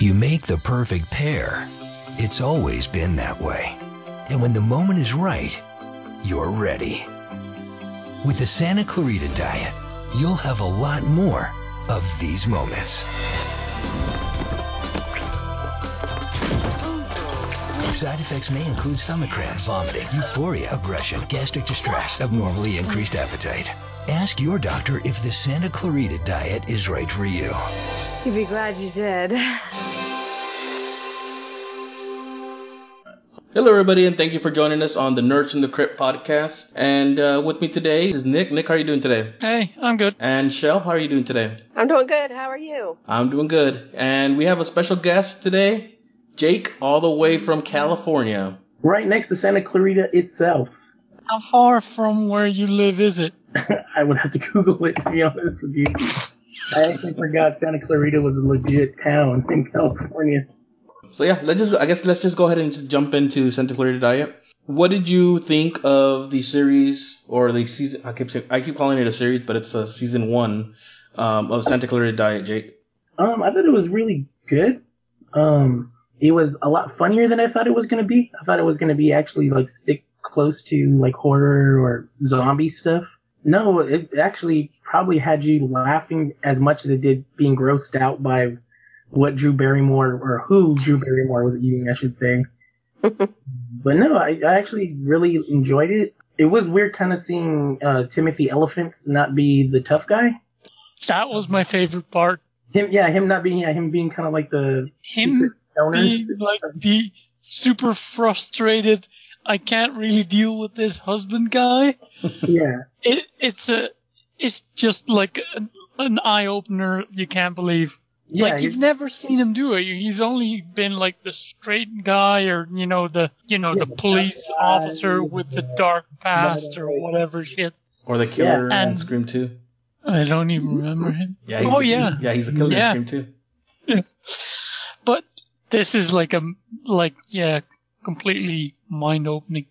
You make the perfect pair. It's always been that way. And when the moment is right, you're ready. With the Santa Clarita Diet, you'll have a lot more of these moments. Side effects may include stomach cramps, vomiting, euphoria, aggression, gastric distress, abnormally increased appetite. Ask your doctor if the Santa Clarita diet is right for you. You'd be glad you did. Hello, everybody, and thank you for joining us on the Nerds in the Crypt podcast. And uh, with me today is Nick. Nick, how are you doing today? Hey, I'm good. And Shell, how are you doing today? I'm doing good. How are you? I'm doing good. And we have a special guest today, Jake, all the way from California. Right next to Santa Clarita itself. How far from where you live is it? I would have to Google it to be honest with you. I actually forgot Santa Clarita was a legit town in California. So yeah, let's just I guess let's just go ahead and just jump into Santa Clarita Diet. What did you think of the series or the season? I keep saying, I keep calling it a series, but it's a season one um, of Santa Clarita Diet, Jake. Um, I thought it was really good. Um, it was a lot funnier than I thought it was gonna be. I thought it was gonna be actually like stick close to like horror or zombie stuff. No, it actually probably had you laughing as much as it did being grossed out by what Drew Barrymore or who Drew Barrymore was eating, I should say. but no, I, I actually really enjoyed it. It was weird kind of seeing uh, Timothy Elephants not be the tough guy. That was my favorite part. Him, yeah, him not being, yeah, him being kind of like the Him being like the super frustrated. I can't really deal with this husband guy. yeah, It it's a it's just like an, an eye opener. You can't believe. Yeah, like you've never seen him do it. He's only been like the straight guy, or you know the you know Yeah, the the police guy, officer with the dark past or whatever shit. Or the killer Yeah. on And- Scream 2. I don't even remember him. Yeah, he's oh the, yeah, yeah, he's the killer Yeah. in Scream 2. but this is like a like yeah, completely mind opening.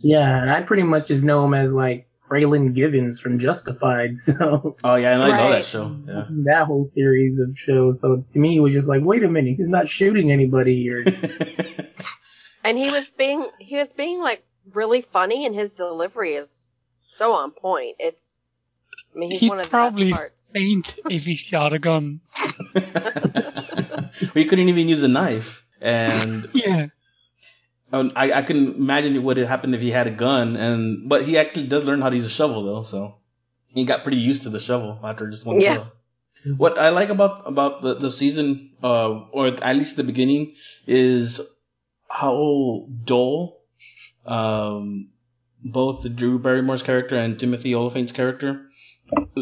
yeah, and I pretty much just know him as like Raylan Givens from Justified. So Oh yeah, and I know that show. Yeah. that whole series of shows. So to me, it was just like, wait a minute, he's not shooting anybody or And he was being he was being like really funny, and his delivery is so on point. It's I mean he's He'd one of the probably best parts. faint if he shot a gun. he couldn't even use a knife, and Yeah, I, I can imagine what would happen if he had a gun. And but he actually does learn how to use a shovel though, so he got pretty used to the shovel after just one Yeah. kill. What I like about about the, the season, uh, or at least the beginning, is how dull, um, both the Drew Barrymore's character and Timothy Olyphant's character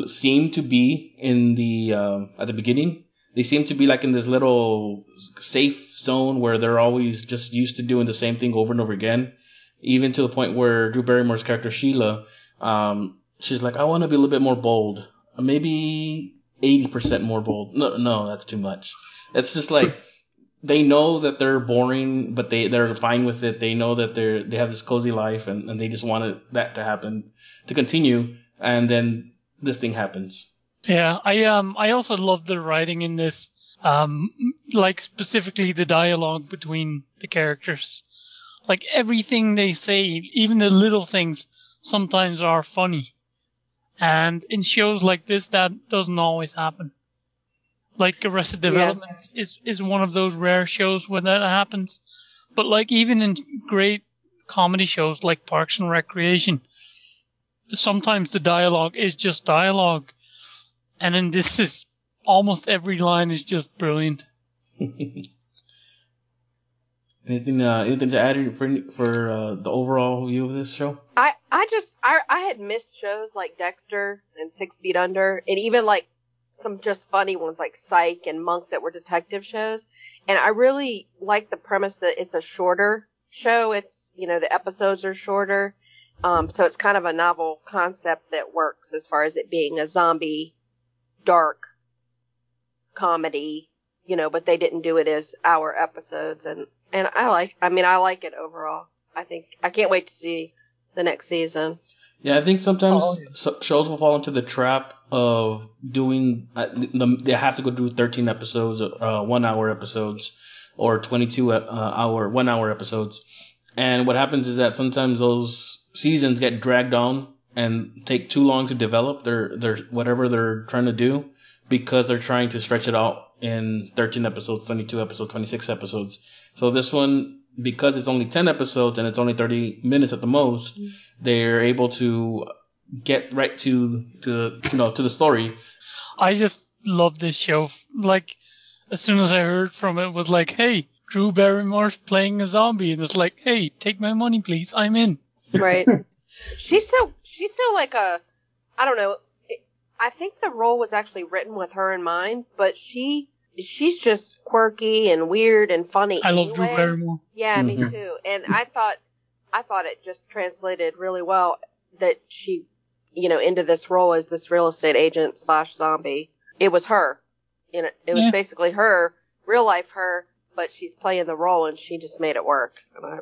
seem to be in the um, at the beginning. They seem to be like in this little safe zone where they're always just used to doing the same thing over and over again, even to the point where Drew Barrymore's character Sheila, um, she's like, I want to be a little bit more bold, maybe eighty percent more bold. No, no, that's too much. It's just like they know that they're boring, but they they're fine with it. They know that they're they have this cozy life, and, and they just wanted that to happen to continue, and then this thing happens. Yeah. I um I also love the writing in this. Um, like specifically the dialogue between the characters. Like everything they say, even the little things, sometimes are funny. And in shows like this, that doesn't always happen. Like Arrested Yeah. Development is, is one of those rare shows where that happens. But like even in great comedy shows like Parks and Recreation, sometimes the dialogue is just dialogue. And then this is almost every line is just brilliant. Anything uh, anything to add for for uh, the overall view of this show? I I just I I had missed shows like Dexter and Six Feet Under, and even like some just funny ones like Psych and Monk that were detective shows. And I really like the premise that it's a shorter show. It's you know the episodes are shorter, um, so it's kind of a novel concept that works as far as it being a zombie, dark comedy. You know, but they didn't do it as hour episodes, and and I like. I mean, I like it overall. I think I can't wait to see the next season. Yeah, I think sometimes Oh, yeah. shows will fall into the trap of doing. Uh, the, they have to go do 13 episodes, uh, one hour episodes, or 22 uh, hour, one hour episodes. And what happens is that sometimes those seasons get dragged on and take too long to develop their their whatever they're trying to do because they're trying to stretch it out in 13 episodes, 22 episodes, 26 episodes. So this one, because it's only 10 episodes and it's only 30 minutes at the most, mm-hmm. they're able to get right to to you know to the story. I just love this show. Like, as soon as I heard from it, it was like, hey, Drew Barrymore's playing a zombie. And it's like, hey, take my money, please. I'm in. Right. she's so she's so like a I don't know. It, I think the role was actually written with her in mind, but she she's just quirky and weird and funny. I love Drew. Barrymore. Yeah, me Mhm. too. And I thought I thought it just translated really well that she, you know, into this role as this real estate agent slash zombie. It was her. You know, it was Yeah. basically her, real life her, but she's playing the role and she just made it work. And I,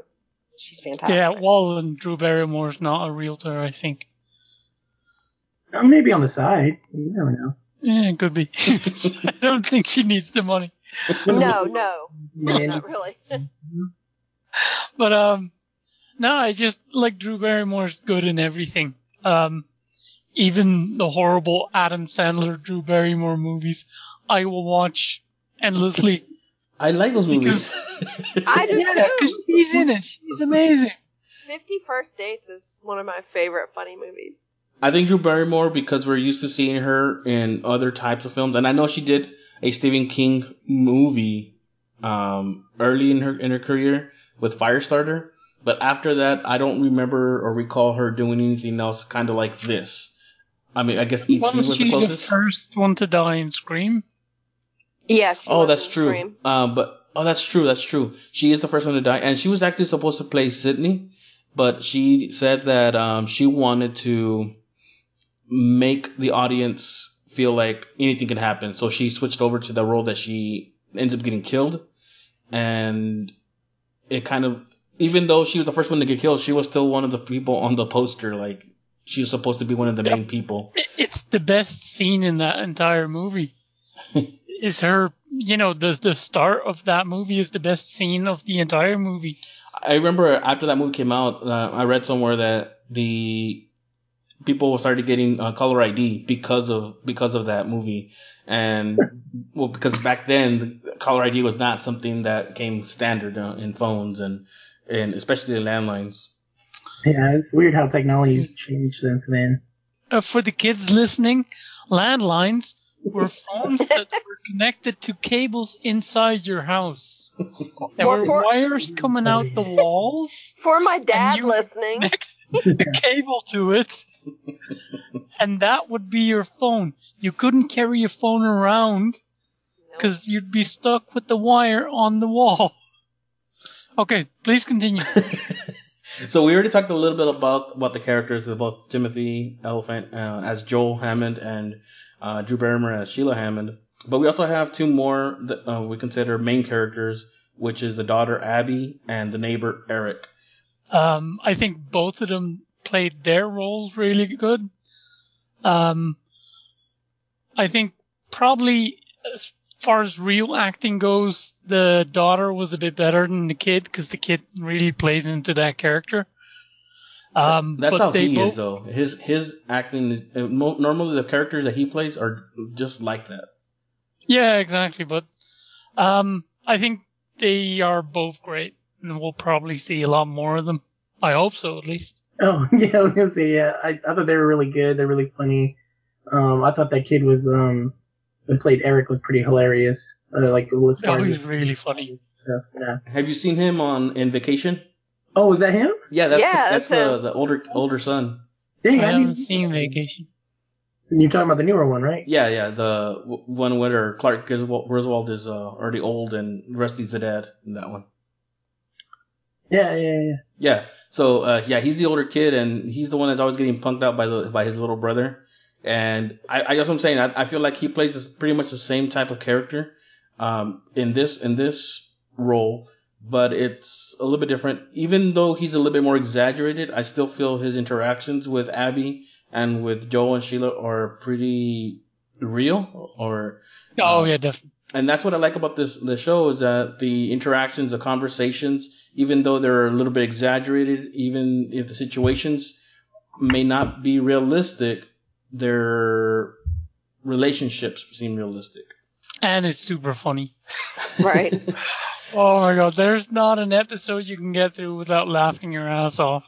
she's fantastic. Yeah, Wallen Drew Barrymore's not a realtor, I think. Maybe on the side. You never know. Yeah, it could be. I don't think she needs the money. No, no, Yeah, not really. But um, no, I just like Drew Barrymore's good in everything. Um, even the horrible Adam Sandler Drew Barrymore movies, I will watch endlessly. I like those movies. I do Yeah, because too. she's in it. She's amazing. Fifty First Dates is one of my favorite funny movies. I think Drew Barrymore because we're used to seeing her in other types of films, and I know she did a Stephen King movie um, early in her in her career with Firestarter, but after that, I don't remember or recall her doing anything else kind of like this. I mean, I guess E.T. Wasn't was the she the first one to die in Scream? Yeah, she Oh, that's true. Scream. Um, but oh, that's true. That's true. She is the first one to die, and she was actually supposed to play Sidney, but she said that um, she wanted to make the audience feel like anything can happen. So she switched over to the role that she ends up getting killed, and it kind of even though she was the first one to get killed, she was still one of the people on the poster. Like she was supposed to be one of the main people. It's the best scene in that entire movie. is her, you know, the the start of that movie is the best scene of the entire movie. I remember after that movie came out, uh, I read somewhere that the people started getting uh, caller ID because of because of that movie, and well, because back then the caller ID was not something that came standard uh, in phones and and especially the landlines. Yeah, it's weird how technology's changed since then. Uh, for the kids listening, landlines were phones that were connected to cables inside your house. There Or were for- wires coming out the walls. For my dad you- listening, connect the cable to it, and that would be your phone. You couldn't carry your phone around because you'd be stuck with the wire on the wall. Okay, please continue. so we already talked a little bit about about the characters of both Timothy Olyphant uh, as Joel Hammond and uh, Drew Barrymore as Sheila Hammond. But we also have two more that uh, we consider main characters, which is the daughter Abby and the neighbor Eric. Um, I think both of them played their roles really good. Um, I think probably as far as real acting goes, the daughter was a bit better than the kid because the kid really plays into that character. Um, That's but how they he both, is, though. His his acting uh, normally the characters that he plays are just like that. Yeah, exactly. But um, I think they are both great, and we'll probably see a lot more of them. I hope so, at least. Oh yeah, I was gonna say yeah. I, I thought they were really good. They're really funny. Um, I thought that kid was um that played Eric was pretty hilarious. Uh, like as far Oh, as he's really funny. stuff. Yeah. Have you seen him on in Vacation? Oh, was that him? Yeah, that's Yeah, the, that's that's the, the older older son. Dang, I I, haven't didn't seen Vacation. You're talking about the newer one, right? Yeah, yeah, the one where Clark Griswold, is uh, already old and Rusty's the dad in that one. Yeah, yeah, yeah. Yeah. So uh, yeah, he's the older kid, and he's the one that's always getting punked out by the by his little brother. And I, I guess what I'm saying. I, I feel like he plays this, pretty much the same type of character. Um, in this in this role, but it's a little bit different. Even though he's a little bit more exaggerated, I still feel his interactions with Abby and with Joel and Sheila are pretty real. Or Oh uh, yeah, definitely. and that's what I like about this the show is that the interactions, the conversations, even though they're a little bit exaggerated, even if the situations may not be realistic, their relationships seem realistic. And it's super funny. Right. Oh my god, there's not an episode you can get through without laughing your ass off.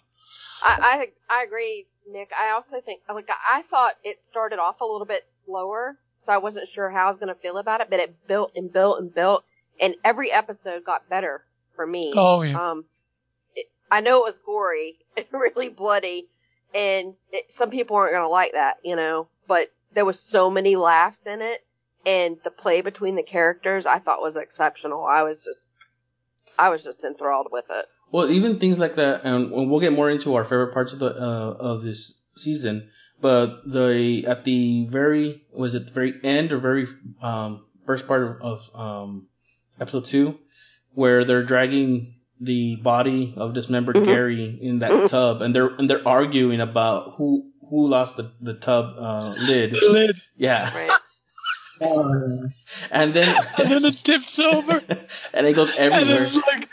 I, I I agree, Nick. I also think like I thought it started off a little bit slower, so I wasn't sure how I was gonna feel about it, but it built and built and built, and every episode got better for me. Oh yeah. Um, it, I know it was gory and really bloody, and it, some people aren't gonna like that, you know. But there was so many laughs in it, and the play between the characters I thought was exceptional. I was just, I was just enthralled with it. Well, even things like that, and and we'll get more into our favorite parts of the uh, of this season. But the at the very was it the very end or very um, first part of, of um, episode two, where they're dragging the body of dismembered Mhm. Gary in that tub, and they're and they're arguing about who who lost the the tub uh, lid. Lid. Yeah, Right. And then And then it tips over. and it goes And everywhere. it's like,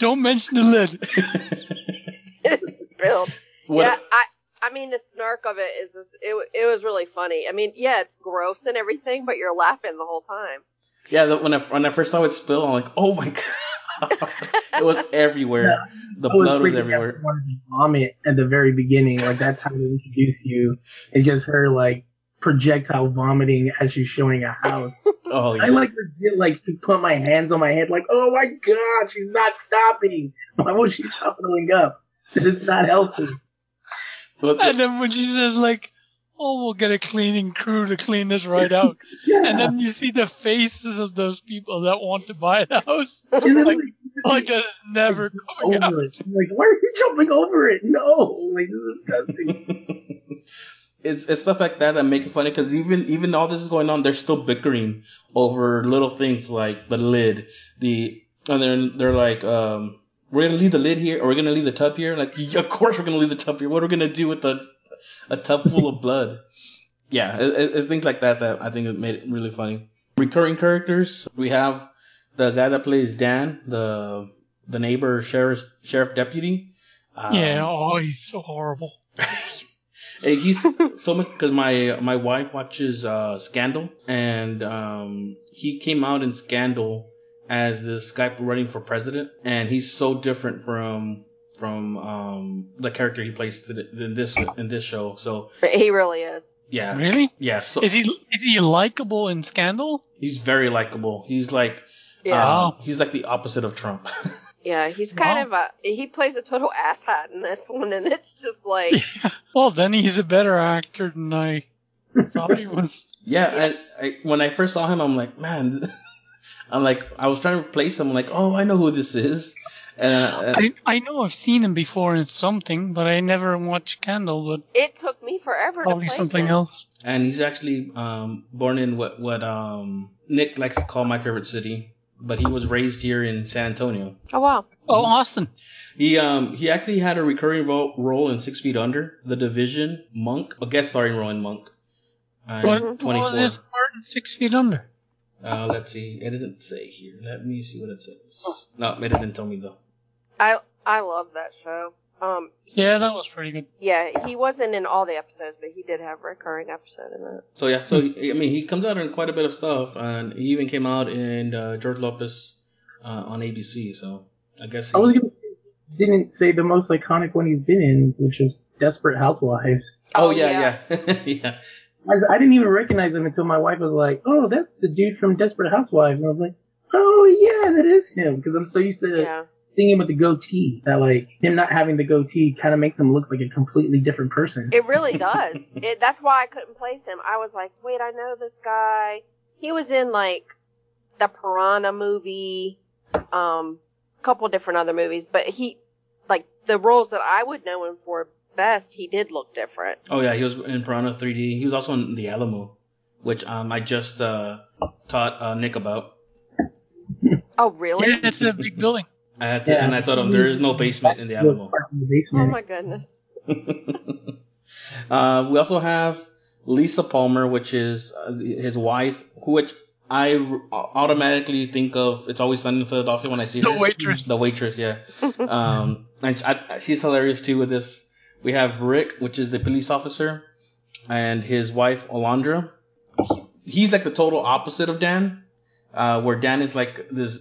don't mention the lid. it's spilled. What- Yeah, I I mean the snark of it is this, it it was really funny. I mean, yeah, it's gross and everything, but you're laughing the whole time. Yeah, the, when I when I first saw it spill, I'm like, oh my god, it was everywhere. The I was blood was freaking out. everywhere. I wanted to vomit at the very beginning. Like that's how they introduce you. It's just her like projectile vomiting as she's showing a house. Oh I yeah. like legit like to put my hands on my head like, oh my god, she's not stopping. Why would she stop throwing up? This is not healthy. And then when she says like, "Oh, we'll get a cleaning crew to clean this right out," Yeah. and then you see the faces of those people that want to buy the house, And then, like, like, like that is never coming out. it. I'm like, why are you jumping over it? No, like this is disgusting. It's it's stuff like that that make it funny because even even all this is going on, they're still bickering over little things like the lid, the and then they're like, um, we're gonna leave the lid here, or we're gonna leave the tub here. Like, of course we're gonna leave the tub here. What are we gonna do with a a tub full of blood? Yeah, it, it, it's things like that that I think it made it really funny. Recurring characters, we have the guy that plays Dan, the the neighbor sheriff sheriff deputy. Um, Yeah. Oh, he's so horrible. Hey, He's so much because my my wife watches uh, Scandal, and um, he came out in Scandal as this guy running for president, and he's so different from from um, the character he plays in this in this show. So He really is. yeah, Really? yeah. So Is he is he likable in Scandal? he's very likable. He's like Yeah. uh, he's like the opposite of Trump. Yeah, he's kind Wow. of a he plays a total asshat in this one, and it's just like Well, then he's a better actor than I thought he was. yeah, and I, when I first saw him, I'm like, man. I'm like, I was trying to place him. I'm like, oh, I know who this is. And, uh, I I know I've seen him before in something, but I never watched Scandal. But it took me forever probably to place something him. else. and he's actually um, born in what what um, Nick likes to call my favorite city, but he was raised here in San Antonio. Oh wow, Oh, Austin. He um he actually had a recurring ro- role in Six Feet Under, The Division, Monk, a guest starring role in Monk. Uh, What, what was his part in Six Feet Under? Uh, let's see. It doesn't say here. Let me see what it says. No, it doesn't tell me though. I I love that show. Um, Yeah, that was pretty good. yeah, he wasn't in all the episodes, but he did have a recurring episode in that. So yeah, so he, I mean, he comes out in quite a bit of stuff, and he even came out in uh, George Lopez uh, on ABC. So I guess. I was he- gonna say, didn't say the most iconic one he's been in, which was Desperate Housewives. oh Oh, yeah, yeah, yeah. I, I didn't even recognize him until my wife was like, "Oh, that's the dude from Desperate Housewives," and I was like, "Oh yeah, that is him." Because I'm so used to Yeah, seeing him with the goatee that like him not having the goatee kind of makes him look like a completely different person. it really does. it, that's why I couldn't place him. I was like, wait, I know this guy. He was in like the Piranha movie, um, a couple different other movies, but he, like the roles that I would know him for best, he did look different. Oh yeah, he was in Piranha 3D. He was also in The Alamo, which um I just uh taught uh, Nick about. Oh, really? Yeah, it's a big building. I had to, and I told him there is no basement in the Alamo. Park in the Oh my goodness. uh, we also have Lisa Palmer, which is uh, his wife, who which I automatically think of. It's always sunny in Philadelphia when I see The her. waitress. The waitress, yeah. um, and I, she's hilarious too with this. We have Rick, which is the police officer, and his wife Alondra. He's like the total opposite of Dan, uh, where Dan is like this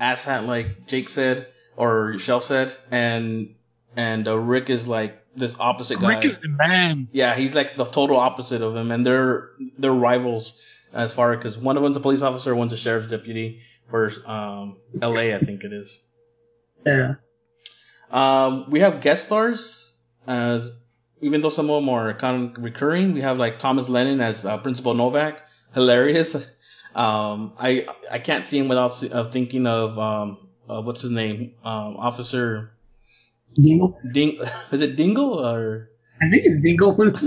asshat, like Jake said or Shell said, and and uh, Rick is like this opposite guy. Rick is the man. Yeah, he's like the total opposite of him, and they're they're rivals as far because one of them's a police officer, one's a sheriff's deputy for um, L.A. I think it is. Yeah. Um, we have guest stars as even though some of them are kind of recurring. We have like Thomas Lennon as uh, Principal Novak, hilarious. Um, I I can't see him without se- uh, thinking of um, uh, what's his name, um, Officer Dingle. Ding. Is it Dingle or I think it's Dingle was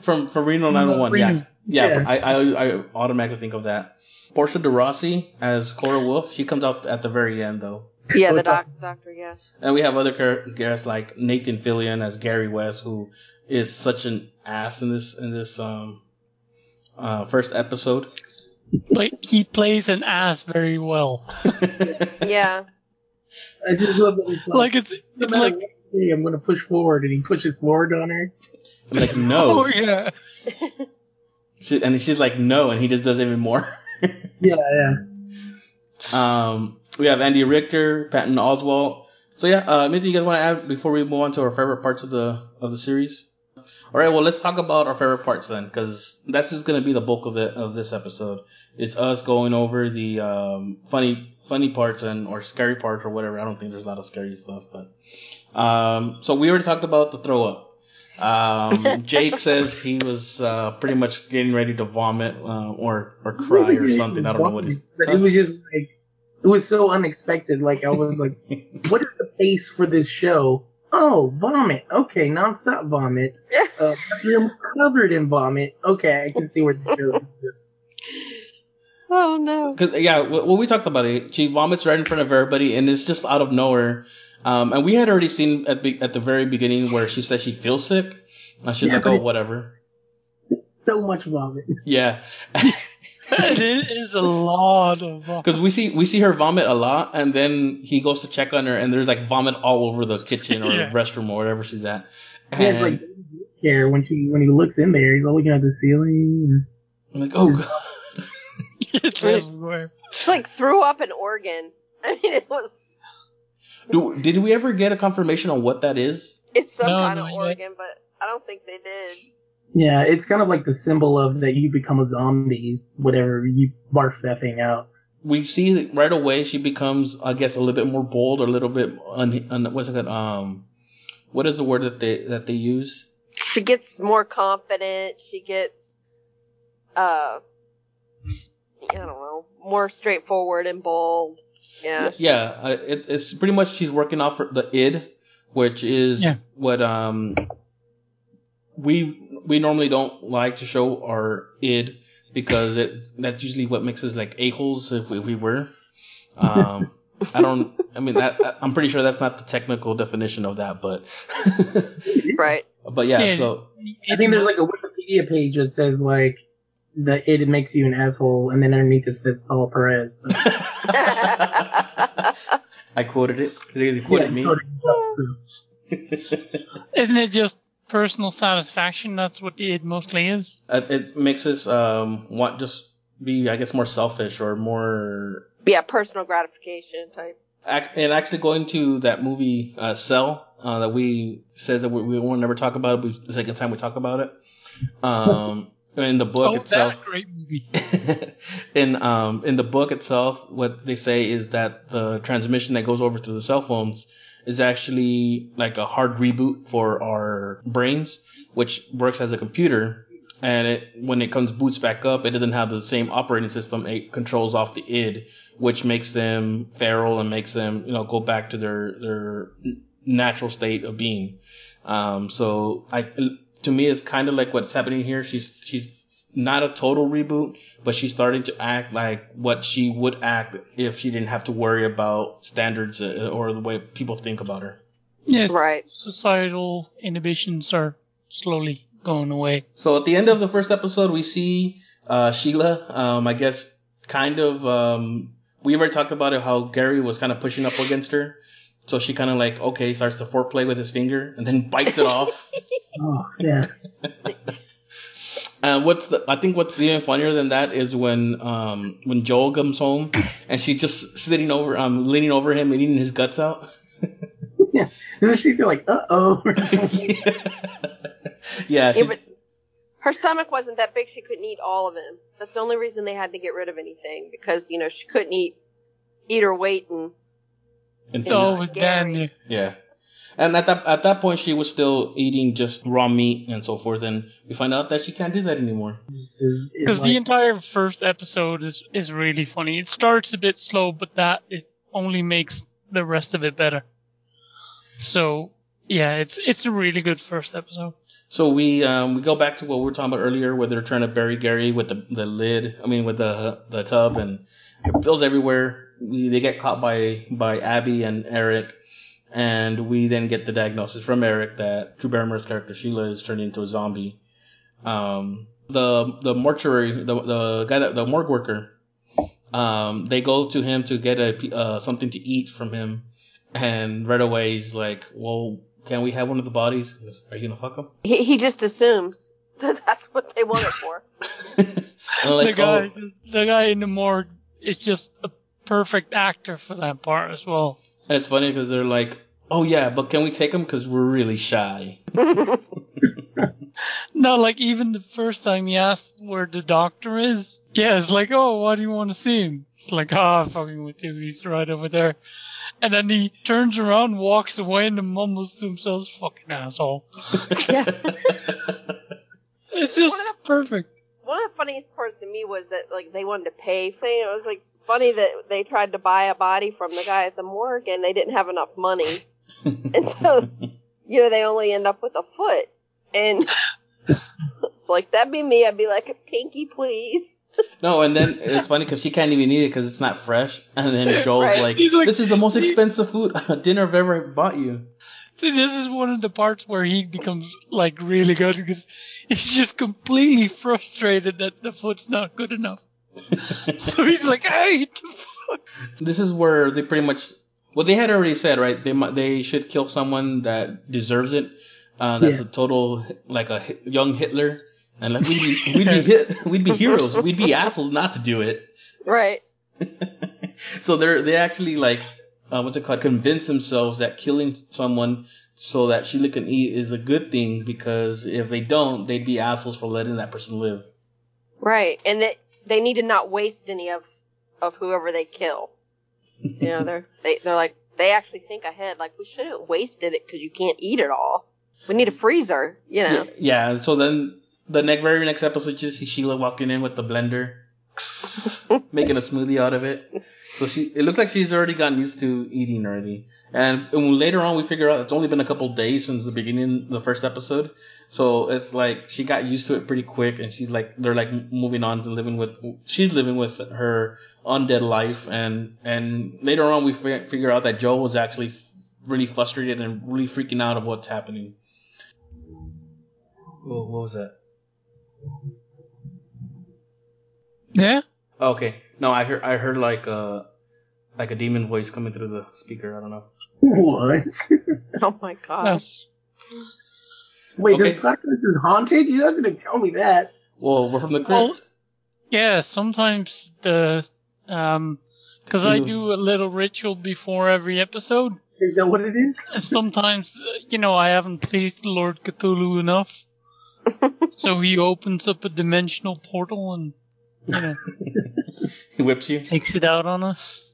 from from Reno 911? Yeah, yeah. Yeah. I, I I automatically think of that. Portia de Rossi as Cora Wolf. She comes out at the very end though. Yeah, the doc- doctor, yeah. And we have other guests like Nathan Fillion as Gary West, who is such an ass in this in this um uh first episode. But he plays an ass very well. Yeah. I just love that it's Like like, it's no it's matter like what I say, I'm gonna push forward, and he pushes forward on her. like oh no, yeah. she, and she's like no, and he just does even more. Yeah, yeah. um, we have Andy Richter, Patton Oswalt. So yeah, uh, anything you guys want to add before we move on to our favorite parts of the of the series? All right, well let's talk about our favorite parts then, because that's just gonna be the bulk of the of this episode. It's us going over the um, funny funny parts and or scary parts or whatever. I don't think there's a lot of scary stuff, but um, so we already talked about the throw up. Um, Jake says he was uh, pretty much getting ready to vomit uh, or or cry or something. I don't know what he's. But it was just like it was so unexpected. Like I was like, what is the pace for this show? Oh, vomit. Okay, nonstop vomit. Uh, bathroom covered in vomit. Okay, I can see where the show is. Oh no. Because yeah, well, we talked about it. She vomits right in front of everybody, and it's just out of nowhere. Um, and we had already seen at the at the very beginning where she said she feels sick. And she's Yeah, like, oh, it- whatever. So much vomit. Yeah, it is a lot of because we see we see her vomit a lot, and then he goes to check on her, and there's like vomit all over the kitchen or Yeah. restroom or wherever she's at. He has And like care when she when he looks in there, he's all looking at the ceiling. I'm like, oh god. it's everywhere. She like threw up an organ. I mean, it was Do, did we ever get a confirmation on what that is? it's some No, kind no, of yeah. organ, but I don't think they did. Yeah, it's kind of like the symbol of that you become a zombie, whatever you barf that thing out. We see that right away she becomes, I guess, a little bit more bold, or a little bit un, un, what's it called? Um, what is the word that they that they use? She gets more confident. She gets, uh, I don't know, more straightforward and bold. Yeah. Yeah, uh, it, it's pretty much she's working off the id, which is Yeah. what um we we normally don't like to show our id because it that's usually what makes us like a holes if, if we were. Um, I don't. I mean, that, I'm pretty sure that's not the technical definition of that, but Right. but yeah. Yeah. So I think there's like a Wikipedia page that says like that it makes you an asshole, and then underneath it says Saul Perez. So, I quoted it. They quoted yeah, me. so did- so- Isn't it just personal satisfaction? That's what it mostly is. Uh, it makes us um want just be I guess more selfish or more yeah, personal gratification type. and actually going to that movie uh, Cell uh, that we said that we, we won't never talk about it. The second time we talk about it, um, in the book Oh, itself, that great movie. in um in the book itself, what they say is that the transmission that goes over through the cell phones is actually like a hard reboot for our brains, which works as a computer. And it, when it comes boots back up, it doesn't have the same operating system. It controls off the id, which makes them feral and makes them, you know, go back to their their natural state of being. Um, so I, to me, it's kind of like what's happening here. She's she's not a total reboot, but she's starting to act like what she would act if she didn't have to worry about standards uh, or the way people think about her. Yes. Right. Societal inhibitions are slowly going away. So at the end of the first episode, we see uh, Sheila. Um, I guess kind of. Um, we already talked about it how Gary was kind of pushing up against her. So she kind of like okay starts to foreplay with his finger and then bites it off. Oh yeah. And what's the, I think what's even funnier than that is when um when Joel comes home and she's just sitting over um leaning over him and eating his guts out. yeah. And then she's like, uh oh. yeah, she, Yeah, her stomach wasn't that big. She couldn't eat all of him. That's the only reason they had to get rid of anything because you know she couldn't eat eat her weight and and Yeah. Oh, Gary. Dan, yeah. Yeah. And at that at that point she was still eating just raw meat and so forth and we find out that she can't do that anymore. Because the entire first episode is is really funny. It starts a bit slow, but that it only makes the rest of it better. So yeah, it's it's a really good first episode. So we um, we go back to what we were talking about earlier, where they're trying to bury Gary with the, the lid. I mean, with the the tub, and it fills everywhere. We, they get caught by by Abby and Eric, and we then get the diagnosis from Eric that Drew Barrymore's character Sheila is turned into a zombie. Um, the the mortuary, the the guy that the morgue worker, um, they go to him to get a p- uh, something to eat from him, and right away he's like, "Well, can we have one of the bodies? Are you gonna fuck him?" he, he just assumes that that's what they want it for. Like, the guy "Oh." just the guy in the morgue is just a perfect actor for that part as well. And it's funny because they're like, "Oh yeah, but can we take him? Because we're really shy." No, like even the first time he asked where the doctor is, yeah, it's like, oh, why do you want to see him? It's like, ah, fucking with you, he's right over there. And then he turns around, walks away, and then mumbles to himself, fucking asshole. yeah. It's just One of perfect. One of the funniest parts to me was that like they wanted to pay for it. It was like funny that they tried to buy a body from the guy at the morgue and they didn't have enough money, and so you know they only end up with a foot. And it's like that'd be me. I'd be like, pinky, please. no, and then it's funny because she can't even eat it because it's not fresh. And then Joel's Right. like, like- "This is the most expensive food dinner I've ever bought you." See, this is one of the parts where he becomes like really good because he's just completely frustrated that the foot's not good enough. So he's like, hey, the fuck? this is where they pretty much well they had already said right they might they should kill someone that deserves it. Uh, that's Yeah. a total like a young Hitler, and like we'd be we'd be hit we'd be heroes we'd be assholes not to do it. Right. so they're they actually like uh, what's it called convince themselves that killing someone so that Sheila can eat is a good thing because if they don't they'd be assholes for letting that person live. Right. And that they need to not waste any of of whoever they kill. You know, they're they they're like they actually think ahead. Like we shouldn't wasted it because you can't eat it all. We need a freezer. You know. Yeah, yeah. So then the next very next episode, you see Sheila walking in with the blender, making a smoothie out of it. So she, it looks like she's already gotten used to eating already. And, and later on, we figure out it's only been a couple days since the beginning, the first episode. So it's like she got used to it pretty quick, and she's like, they're like moving on to living with, she's living with her undead life, and and later on, we fi- figure out that Joe was actually f- really frustrated and really freaking out of what's happening. What, what was that? Yeah? Okay. No, I heard I heard like uh like a demon voice coming through the speaker. I don't know. What? Oh my No. Gosh. Wait, Okay. this podcast is haunted? You guys didn't tell me that. Well, we're from the Well- Yeah, sometimes the, um, cause I do a little ritual before every episode. Is that what it is? Sometimes, uh, you know, I haven't pleased Lord Cthulhu enough. so he opens up a dimensional portal and, you know, He whips you. takes it out on us.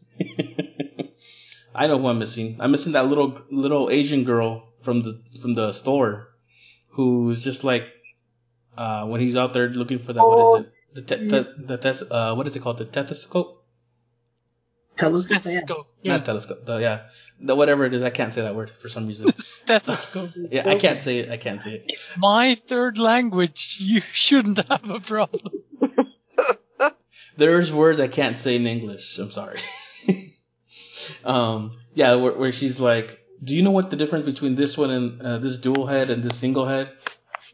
I know who I'm missing. I'm missing that little little Asian girl from the from the store, who's just like, uh, when he's out there looking for that. What is it? The te- te- the tes- uh, what is it called? The stethoscope. Telescope. Yeah. Stethoscope. Yeah. Not telescope. The, yeah. The whatever it is, I can't say that word for some reason. Stethoscope. yeah, I can't say it. I can't say it. It's my third language. You shouldn't have a problem. There's words I can't say in English. I'm sorry. um, yeah, where, where she's like, "Do you know what the difference between this one and uh, this dual head and this single head?"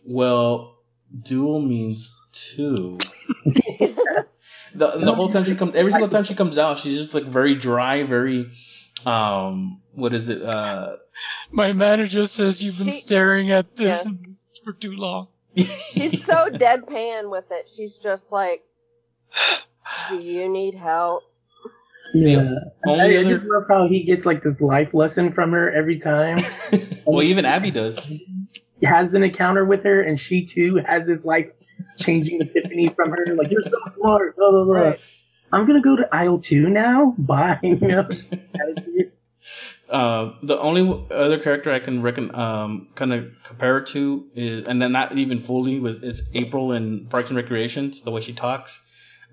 Well, dual means two. the the whole time she comes, every single time she comes out, she's just like very dry, very um, what is it? Uh, My manager says you've been See- staring at this Yeah. for too long. She's so deadpan with it. She's just like, "Do you need help?" Yeah. only I, I just love how he gets like this life lesson from her every time. well, even Abby does. He has an encounter with her, and she too has this life changing epiphany from her. Like you're so smart. Blah blah blah. Right. I'm gonna go to aisle two now. Bye. You know. Uh, the only other character I can reckon, um, kind of compare it to is, and then not even fully was is April in Parks and Recreations, the way she talks.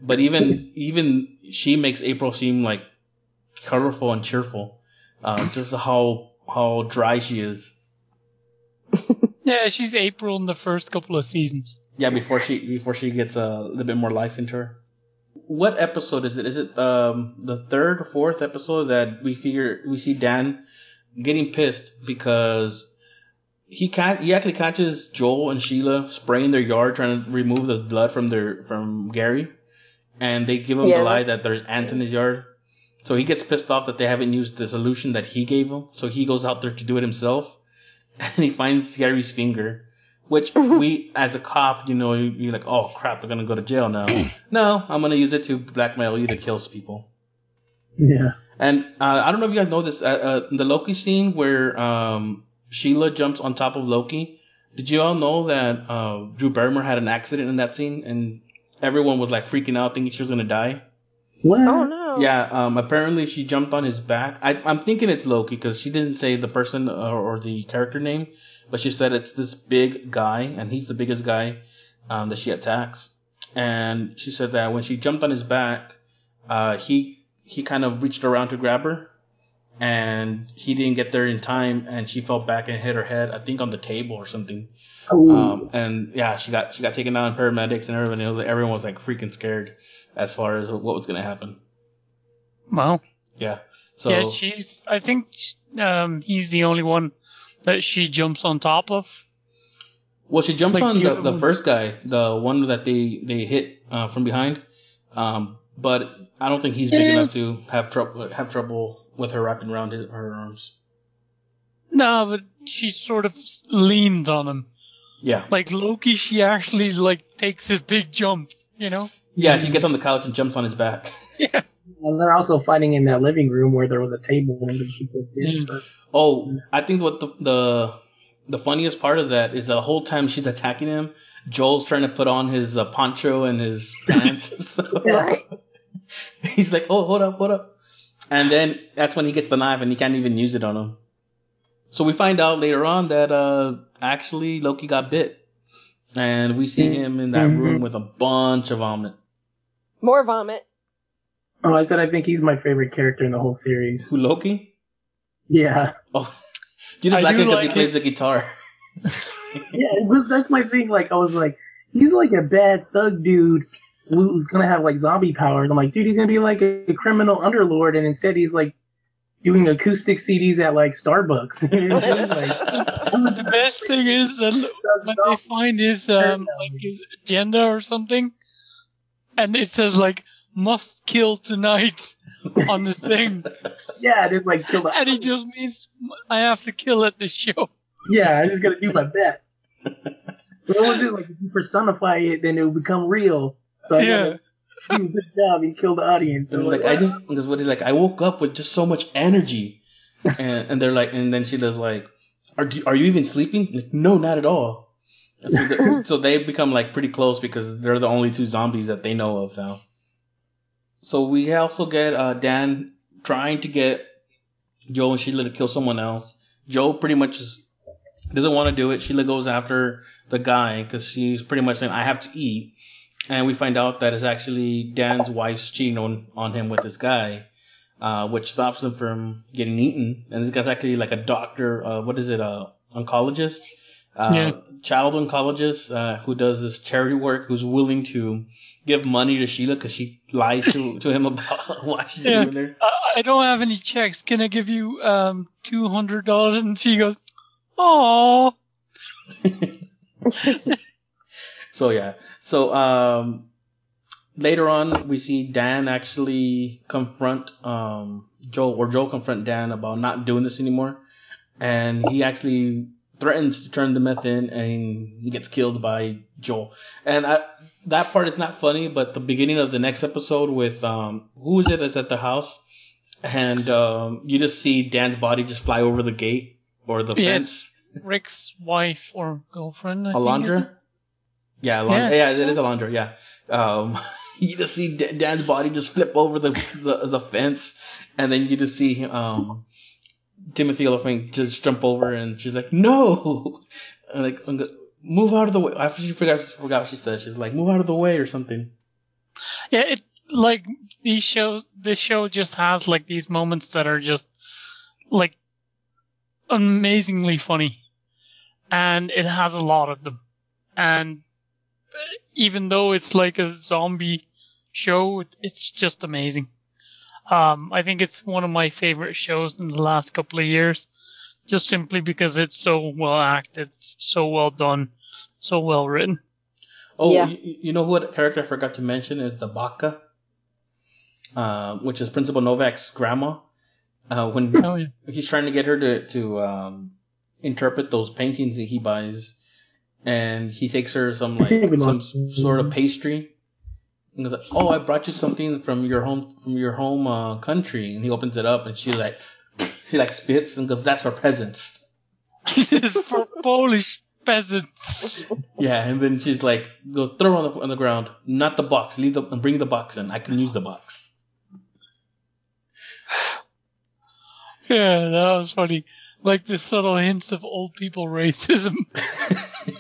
But even even she makes April seem like colorful and cheerful. Um, just how how dry she is. Yeah, she's April in the first couple of seasons. Yeah, before she before she gets a little bit more life into her. What episode is it? Is it um the third or fourth episode that we figure we see Dan getting pissed because he can't he actually catches Joel and Sheila spraying their yard trying to remove the blood from their from Gary, and they give him Yeah. the lie that there's ants in his yard. So he gets pissed off that they haven't used the solution that he gave him. So he goes out there to do it himself, and he finds Gary's finger, which we, as a cop, you know, you- you're like, oh crap, I'm gonna go to jail now. no, I'm gonna use it to blackmail you to kill people. Yeah. And uh, I don't know if you guys know this, uh, uh, the Loki scene where um, Sheila jumps on top of Loki. Did you all know that uh, Drew Barrymore had an accident in that scene, and everyone was like freaking out, thinking she was gonna die? What? Oh no. Yeah, um, apparently she jumped on his back. I, I'm thinking it's Loki because she didn't say the person or, or the character name, but she said it's this big guy, and he's the biggest guy um, that she attacks. And she said that when she jumped on his back, uh, he he kind of reached around to grab her, and he didn't get there in time, and she fell back and hit her head, I think, on the table or something. Um, and yeah, she got she got taken down in paramedics and everyone. Was, everyone was like freaking scared as far as what was gonna happen. Wow. Yeah. So yeah, she's. I think um, he's the only one that she jumps on top of. well, she jumps like on the the, other the one. first guy, the one that they they hit uh, from behind. Um, but I don't think he's big Yeah. enough to have trouble have trouble with her wrapping around his, her arms. No, but she sort of leaned on him. Yeah. Like Loki, she actually like takes a big jump. You know? Yeah, she gets on the couch and jumps on his back. Yeah. And they're also fighting in that living room where there was a table that she could Mm. so. Oh, I think what the the the funniest part of that is the whole time she's attacking him, Joel's trying to put on his uh, poncho and his pants. so, Right. he's like, "Oh, hold up, hold up," and then that's when he gets the knife and he can't even use it on him. So we find out later on that uh actually Loki got bit, and we see him in that Mhm. room with a bunch of vomit. More vomit. Oh, I said I think he's my favorite character in the whole series. Who Loki? Yeah. Oh, you just I like him it because he plays the guitar. Yeah, was, that's my thing. Like, I was like, he's like a bad thug dude who's gonna have like zombie powers. I'm like, dude, he's gonna be like a, criminal underlord, and instead he's like doing acoustic CDs at like Starbucks. It's just like, the best thing is that when they find his um like his agenda or something, and it says like must kill tonight on the thing, yeah, it is like kill the. and it just means I have to kill at the show. Yeah, I just gotta do my best. what was it like? If you personify it, then it will become real. So I Yeah. gotta good job and kill the audience. It was like I just because what he's like I woke up with just so much energy, and and they're like and then she does like are do, are you even sleeping? Like no, not at all. So, the, so they become like pretty close because they're the only two zombies that they know of now. So we also get uh, Dan trying to get Joe and Sheila to kill someone else. Joe pretty much just doesn't want to do it. Sheila goes after the guy because she's pretty much saying I have to eat and we find out that it's actually Dan's wife's cheating on, on him with this guy. uh, which stops him from getting eaten. And this guy's actually like a doctor. Uh, what is it? Uh, oncologist. Uh, Yeah. child oncologist uh, who does this charity work, who's willing to give money to Sheila because she lies to, to him about why she's Yeah. doing there. I, I don't have any checks. Can I give you um two hundred dollars? And she goes, "Oh, So yeah. So um later on we see Dan actually confront um Joel or Joel confront Dan about not doing this anymore. And he actually threatens to turn the meth in and he gets killed by Joel. And I, that part is not funny, but the beginning of the next episode with um who is it that's at the house? And um you just see Dan's body just fly over the gate or the Yeah, fence. Rick's wife or girlfriend." I think. Alondra? Yeah. Yeah. Yeah, it is Alondra. Yeah. Um, you just see D- Dan's body just flip over the, the the fence, and then you just see um Timothy Olyphant just jump over, and she's like, "No!" And like, I'm go- move out of the way. After she forgot, forgot what she said. She's like, "Move out of the way" or something. Yeah, it like these shows. This show just has like these moments that are just like amazingly funny, and it has a lot of them. And even though it's like a zombie show, it's just amazing. Um, I think it's one of my favorite shows in the last couple of years, just simply because it's so well acted, so well done, so well written. Oh, Yeah. you, you know what character I forgot to mention is the Baka, uh, which is Principal Novak's grandma. Uh, when Oh yeah. he's trying to get her to to um, interpret those paintings that he buys, and he takes her some like some lost- sort of pastry. And he's like, "Oh, I brought you something from your home from your home uh, country." And he opens it up, and she's like, she like spits and goes, "That's for peasants." it's for Polish peasants. Yeah, and then she's like, "Go throw on the on the ground, not the box. Leave the and bring the box in. I can use the box." Yeah, that was funny. Like the subtle hints of old people racism.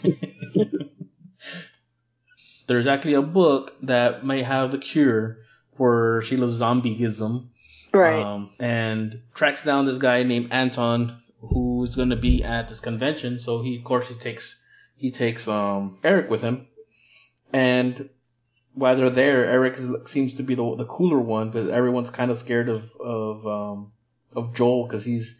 There's actually a book that may have the cure for Sheila's zombieism. Right. Um, and tracks down this guy named Anton who's going to be at this convention. So he, of course, he takes he takes um Eric with him, and while they're there, Eric seems to be the the cooler one, but everyone's kind of scared of of um of Joel because he's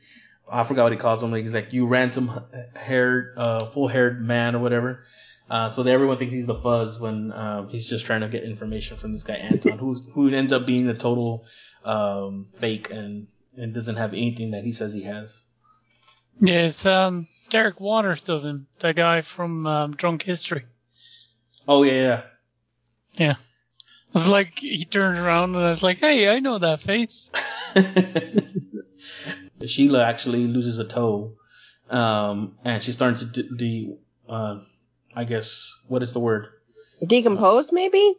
I forgot what he calls him. Like he's like you ransom haired, uh, full haired man or whatever. Uh, so everyone thinks he's the fuzz when um, he's just trying to get information from this guy Anton, who's who ends up being a total um, fake and and doesn't have anything that he says he has. yeah, it's um Derek Waters does him, the guy from um, Drunk History. Oh yeah, Yeah. It's like he turns around and I was like, hey, I know that face. Sheila actually loses a toe, um, and she's starting to d- the uh, I guess what is the word? Decompose, maybe?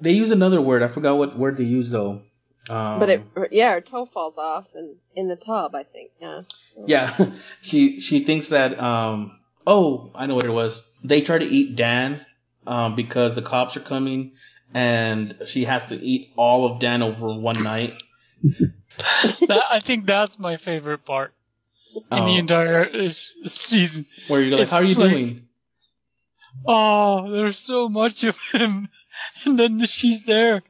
They use another word. I forgot what word they use though. Um, but it, yeah, her toe falls off and in the tub, I think. Yeah. Yeah, she she thinks that um oh I know what it was. They try to eat Dan um because the cops are coming and she has to eat all of Dan over one night. That, I think that's my favorite part in Um, the entire uh, season. where you're like, it's how are you like- doing? Oh, there's so much of him. And then she's there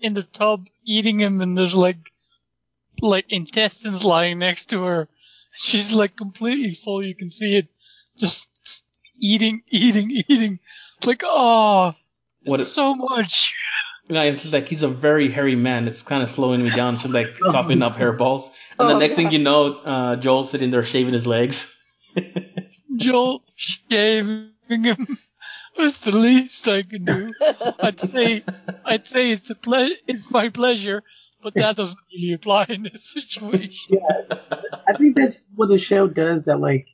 in the tub eating him and there's like, like intestines lying next to her. She's like completely full. You can see it just eating, eating, eating. It's like, oh, What it's it- so much. You know, it's like he's a very hairy man. It's kind of slowing me down. She's like coughing up hairballs, and the Oh, next thing you know, uh, Joel's sitting there shaving his legs. Joel shaving him was the least I can do. I'd say, I'd say it's a ple- it's my pleasure, but that doesn't really apply in this situation. Yeah, I think that's what the show does that like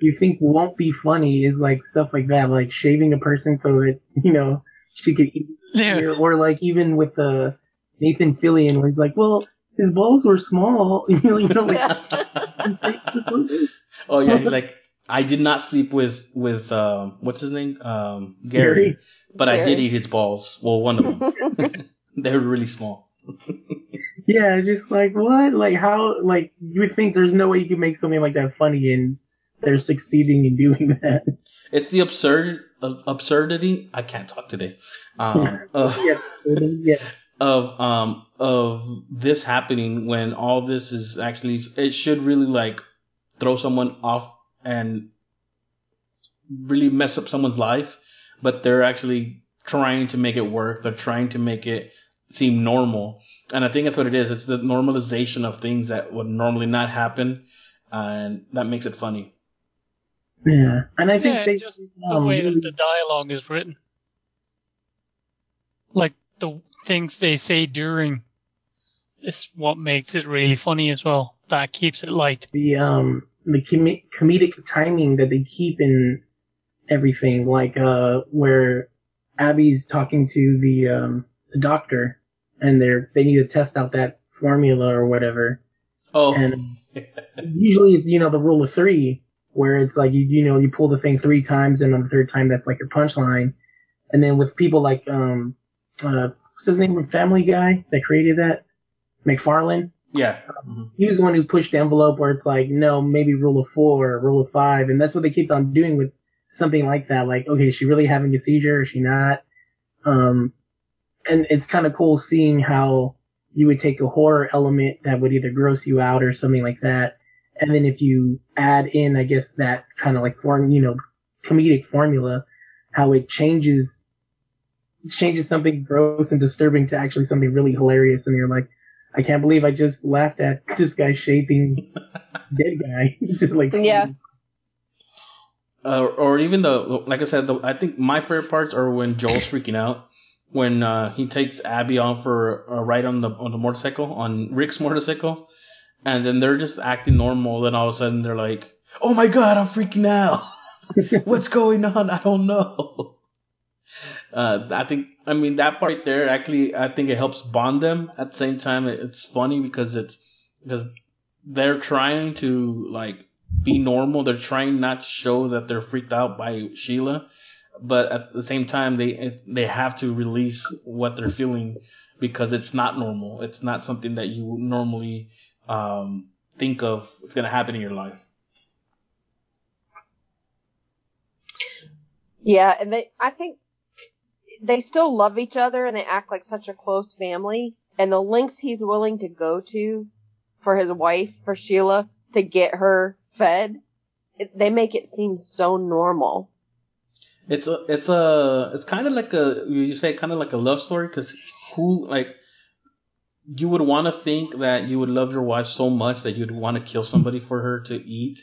you think won't be funny is like stuff like that, like shaving a person so that you know she could eat, Yeah. or like even with the Nathan Fillion where he's like, well, his balls were small, you know, you know, like oh yeah, like, I did not sleep with with um, what's his name, um, Gary, Gary. but I did eat his balls. Well, one of them. they were really small. Yeah, just like what? Like how? Like you would think there's no way you could make something like that funny, and they're succeeding in doing that. It's the absurd uh, absurdity. I can't talk today. Um, of, yeah. of um of this happening when all this is actually it should really like throw someone off and really mess up someone's life, but they're actually trying to make it work. They're trying to make it seem normal. And I think that's what it is. It's the normalization of things that would normally not happen, and that makes it funny. Yeah, and I think yeah, they just the um, way really- that the dialogue is written. Like the things they say during is what makes it really funny as well. That keeps it light. the um the com- comedic timing that they keep in everything, like uh where Abby's talking to the um the doctor, and they're they need to test out that formula or whatever, Oh, and usually it's you know the rule of three, where it's like you you know you pull the thing three times, and on the third time that's like your punchline, and then with people like um uh what's his name from Family Guy that created that MacFarlane yeah. Mhm. he was the one who pushed the envelope where it's like, no, maybe rule of four, rule of five, and that's what they keep on doing with something like that. Like, okay, is she really having a seizure? Is she not? Um, and it's kind of cool seeing how you would take a horror element that would either gross you out or something like that, and then if you add in, I guess that kind of like form, you know, comedic formula, how it changes changes something gross and disturbing to actually something really hilarious, and you're like, I can't believe I just laughed at this guy shaping dead guy to like Yeah. uh, or even the like I said, the, I think my favorite parts are when Joel's freaking out when uh, he takes Abby on for a ride on the on the motorcycle on Rick's motorcycle, and then they're just acting normal. Then all of a sudden they're like, "Oh my god, I'm freaking out! What's going on? I don't know." Uh, I think I mean that part there actually I think it helps bond them. At the same time, it's funny because it's because they're trying to like be normal. They're trying not to show that they're freaked out by Sheila, but at the same time, they they have to release what they're feeling because it's not normal. It's not something that you normally um, think of. what's gonna happen in your life. Yeah, and they, I think they still love each other and they act like such a close family. And the lengths he's willing to go to for his wife, for Sheila, to get her fed, it, they make it seem so normal. It's a it's a it's kind of like a you say kind of like a love story because who like you would want to think that you would love your wife so much that you'd want to kill somebody for her to eat,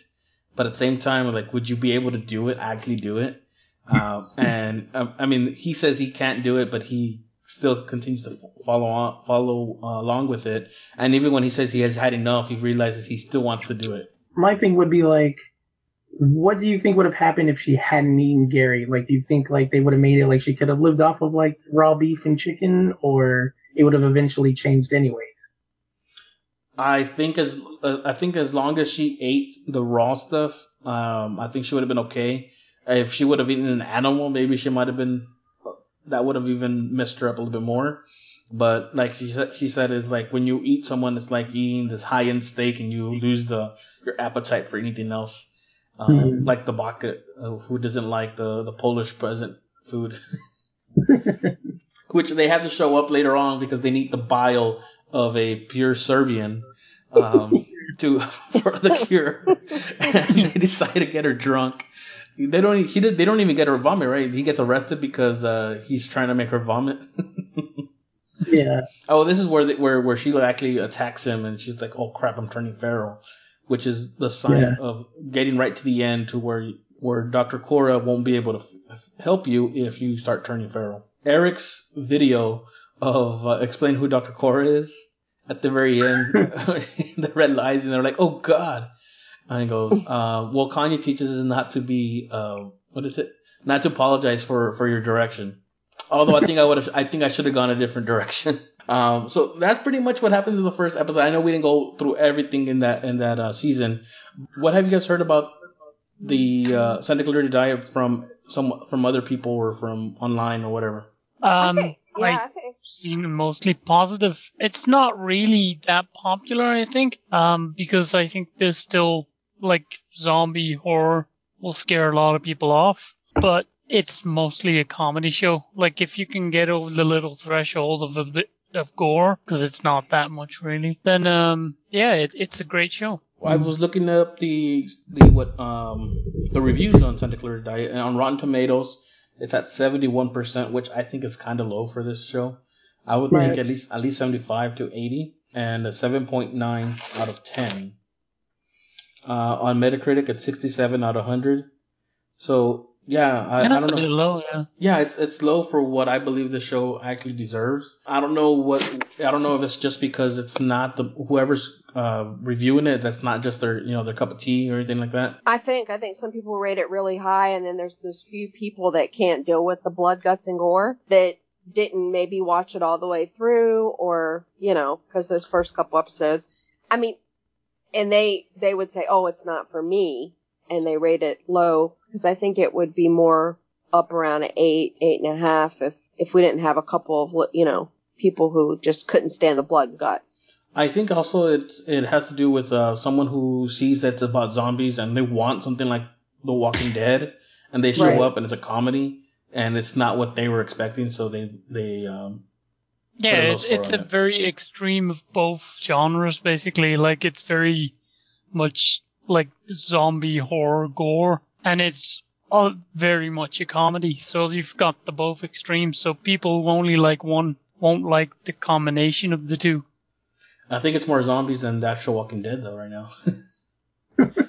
but at the same time like would you be able to do it actually do it? Uh, and um, I mean he says he can't do it, but he still continues to follow on, follow uh, along with it. And even when he says he has had enough, he realizes he still wants to do it. My thing would be like, what do you think would have happened if she hadn't eaten Gary? Like, do you think like they would have made it like she could have lived off of like raw beef and chicken, or it would have eventually changed anyways? I think as uh, I think as long as she ate the raw stuff, um, I think she would have been okay. If she would have eaten an animal, maybe she might have been. That would have even messed her up a little bit more. But like she said, she said is like when you eat someone, it's like eating this high end steak and you lose the your appetite for anything else. Um, Mhm. Like the bucket, uh, who doesn't like the the Polish present food, which they have to show up later on because they need the bile of a pure Serbian um, to for the cure, and they decide to get her drunk. They don't. He did. They don't even get her vomit. Right? He gets arrested because uh, he's trying to make her vomit. yeah. oh, this is where the, where where Sheila actually attacks him, and she's like, "Oh crap, I'm turning feral," which is the sign Yeah. of getting right to the end to where where Dr. Cora won't be able to f- help you if you start turning feral. Eric's video of uh, explain who Dr. Cora is at the very end, the red lies, and they're like, "Oh God," and he goes, uh, "Well, Kanye teaches us not to be uh, what is it? Not to apologize for for your direction." Although I think I would have, I think I should have gone a different direction. Um, so that's pretty much what happened in the first episode. I know we didn't go through everything in that in that uh, season. What have you guys heard about the uh, Santa Clarita Diet from some from other people or from online or whatever? I Um, think, Yeah, I I think seen mostly positive. It's not really that popular, I think, um, because I think there's still like zombie horror will scare a lot of people off, but it's mostly a comedy show. Like if you can get over the little threshold of a bit of gore, because it's not that much really, then um, yeah, it, it's a great show. I was looking up the the what um the reviews on Santa Clarita Diet and on Rotten Tomatoes, it's at seventy one percent, which I think is kind of low for this show. I would think at least at least seventy five to eighty, and a seven point nine out of ten. Uh, on Metacritic, it's sixty seven out of hundred. So yeah, I, I And that's don't a know. low, yeah. Yeah, it's it's low for what I believe the show actually deserves. I don't know what I don't know if it's just because it's not the whoever's uh, reviewing it that's not just their you know their cup of tea or anything like that. I think I think some people rate it really high, and then there's those few people that can't deal with the blood, guts, and gore that didn't maybe watch it all the way through, or you know, because those first couple episodes. I mean, and they they would say, "Oh, it's not for me," and they rate it low because I think it would be more up around an eight, eight and a half if if we didn't have a couple of you know people who just couldn't stand the blood and guts. I think also it's it has to do with uh, someone who sees that it's about zombies and they want something like The Walking Dead, and they show Right. up and it's a comedy and it's not what they were expecting, so they they um, Yeah, Put a low it's, it's a it. very extreme of both genres, basically. Like, it's very much like zombie horror gore, and it's all very much a comedy. So you've got the both extremes. So people who only like one won't like the combination of the two. I think it's more zombies than the actual Walking Dead though right now.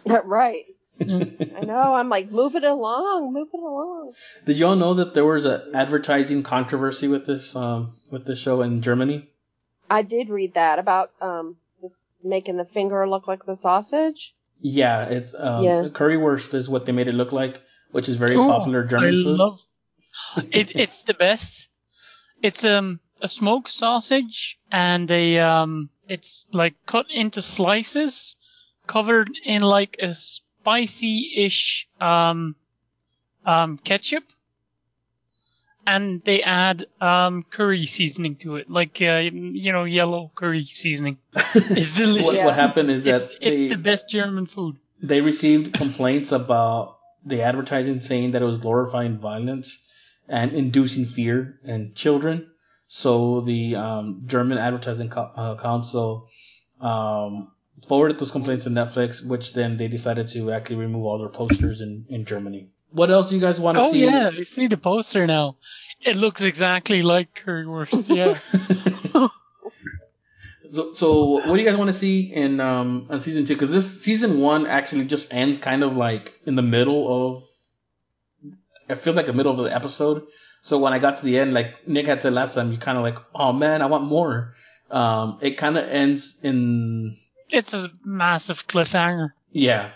right. I know. I'm like, move it along, move it along. Did y'all know that there was an advertising controversy with this um, with this show in Germany? I did read that about um this making the finger look like the sausage. Yeah, it's um, Yeah. currywurst is what they made it look like, which is very Ooh, popular German I food. love it. It's the best. It's um a smoked sausage and a um it's like cut into slices, covered in like a spicy-ish um um ketchup, and they add um curry seasoning to it, like uh, you know yellow curry seasoning. It's delicious. what, what happened is that It's, it's they, the best German food. they received complaints about the advertising saying that it was glorifying violence and inducing fear in children. So the um, German Advertising Co- uh, Council um, forwarded those complaints to Netflix, which then they decided to actually remove all their posters in, in Germany. What else do you guys want to Oh see? yeah, I see the poster now. It looks exactly like currywurst. Yeah. so, so what do you guys want to see in um on season two? Because this season one actually just ends kind of like in the middle of. It feels like the middle of the episode. So when I got to the end, like Nick had said last time, you kind of like, oh man, I want more. Um, it kind of ends in It's a massive cliffhanger. yeah.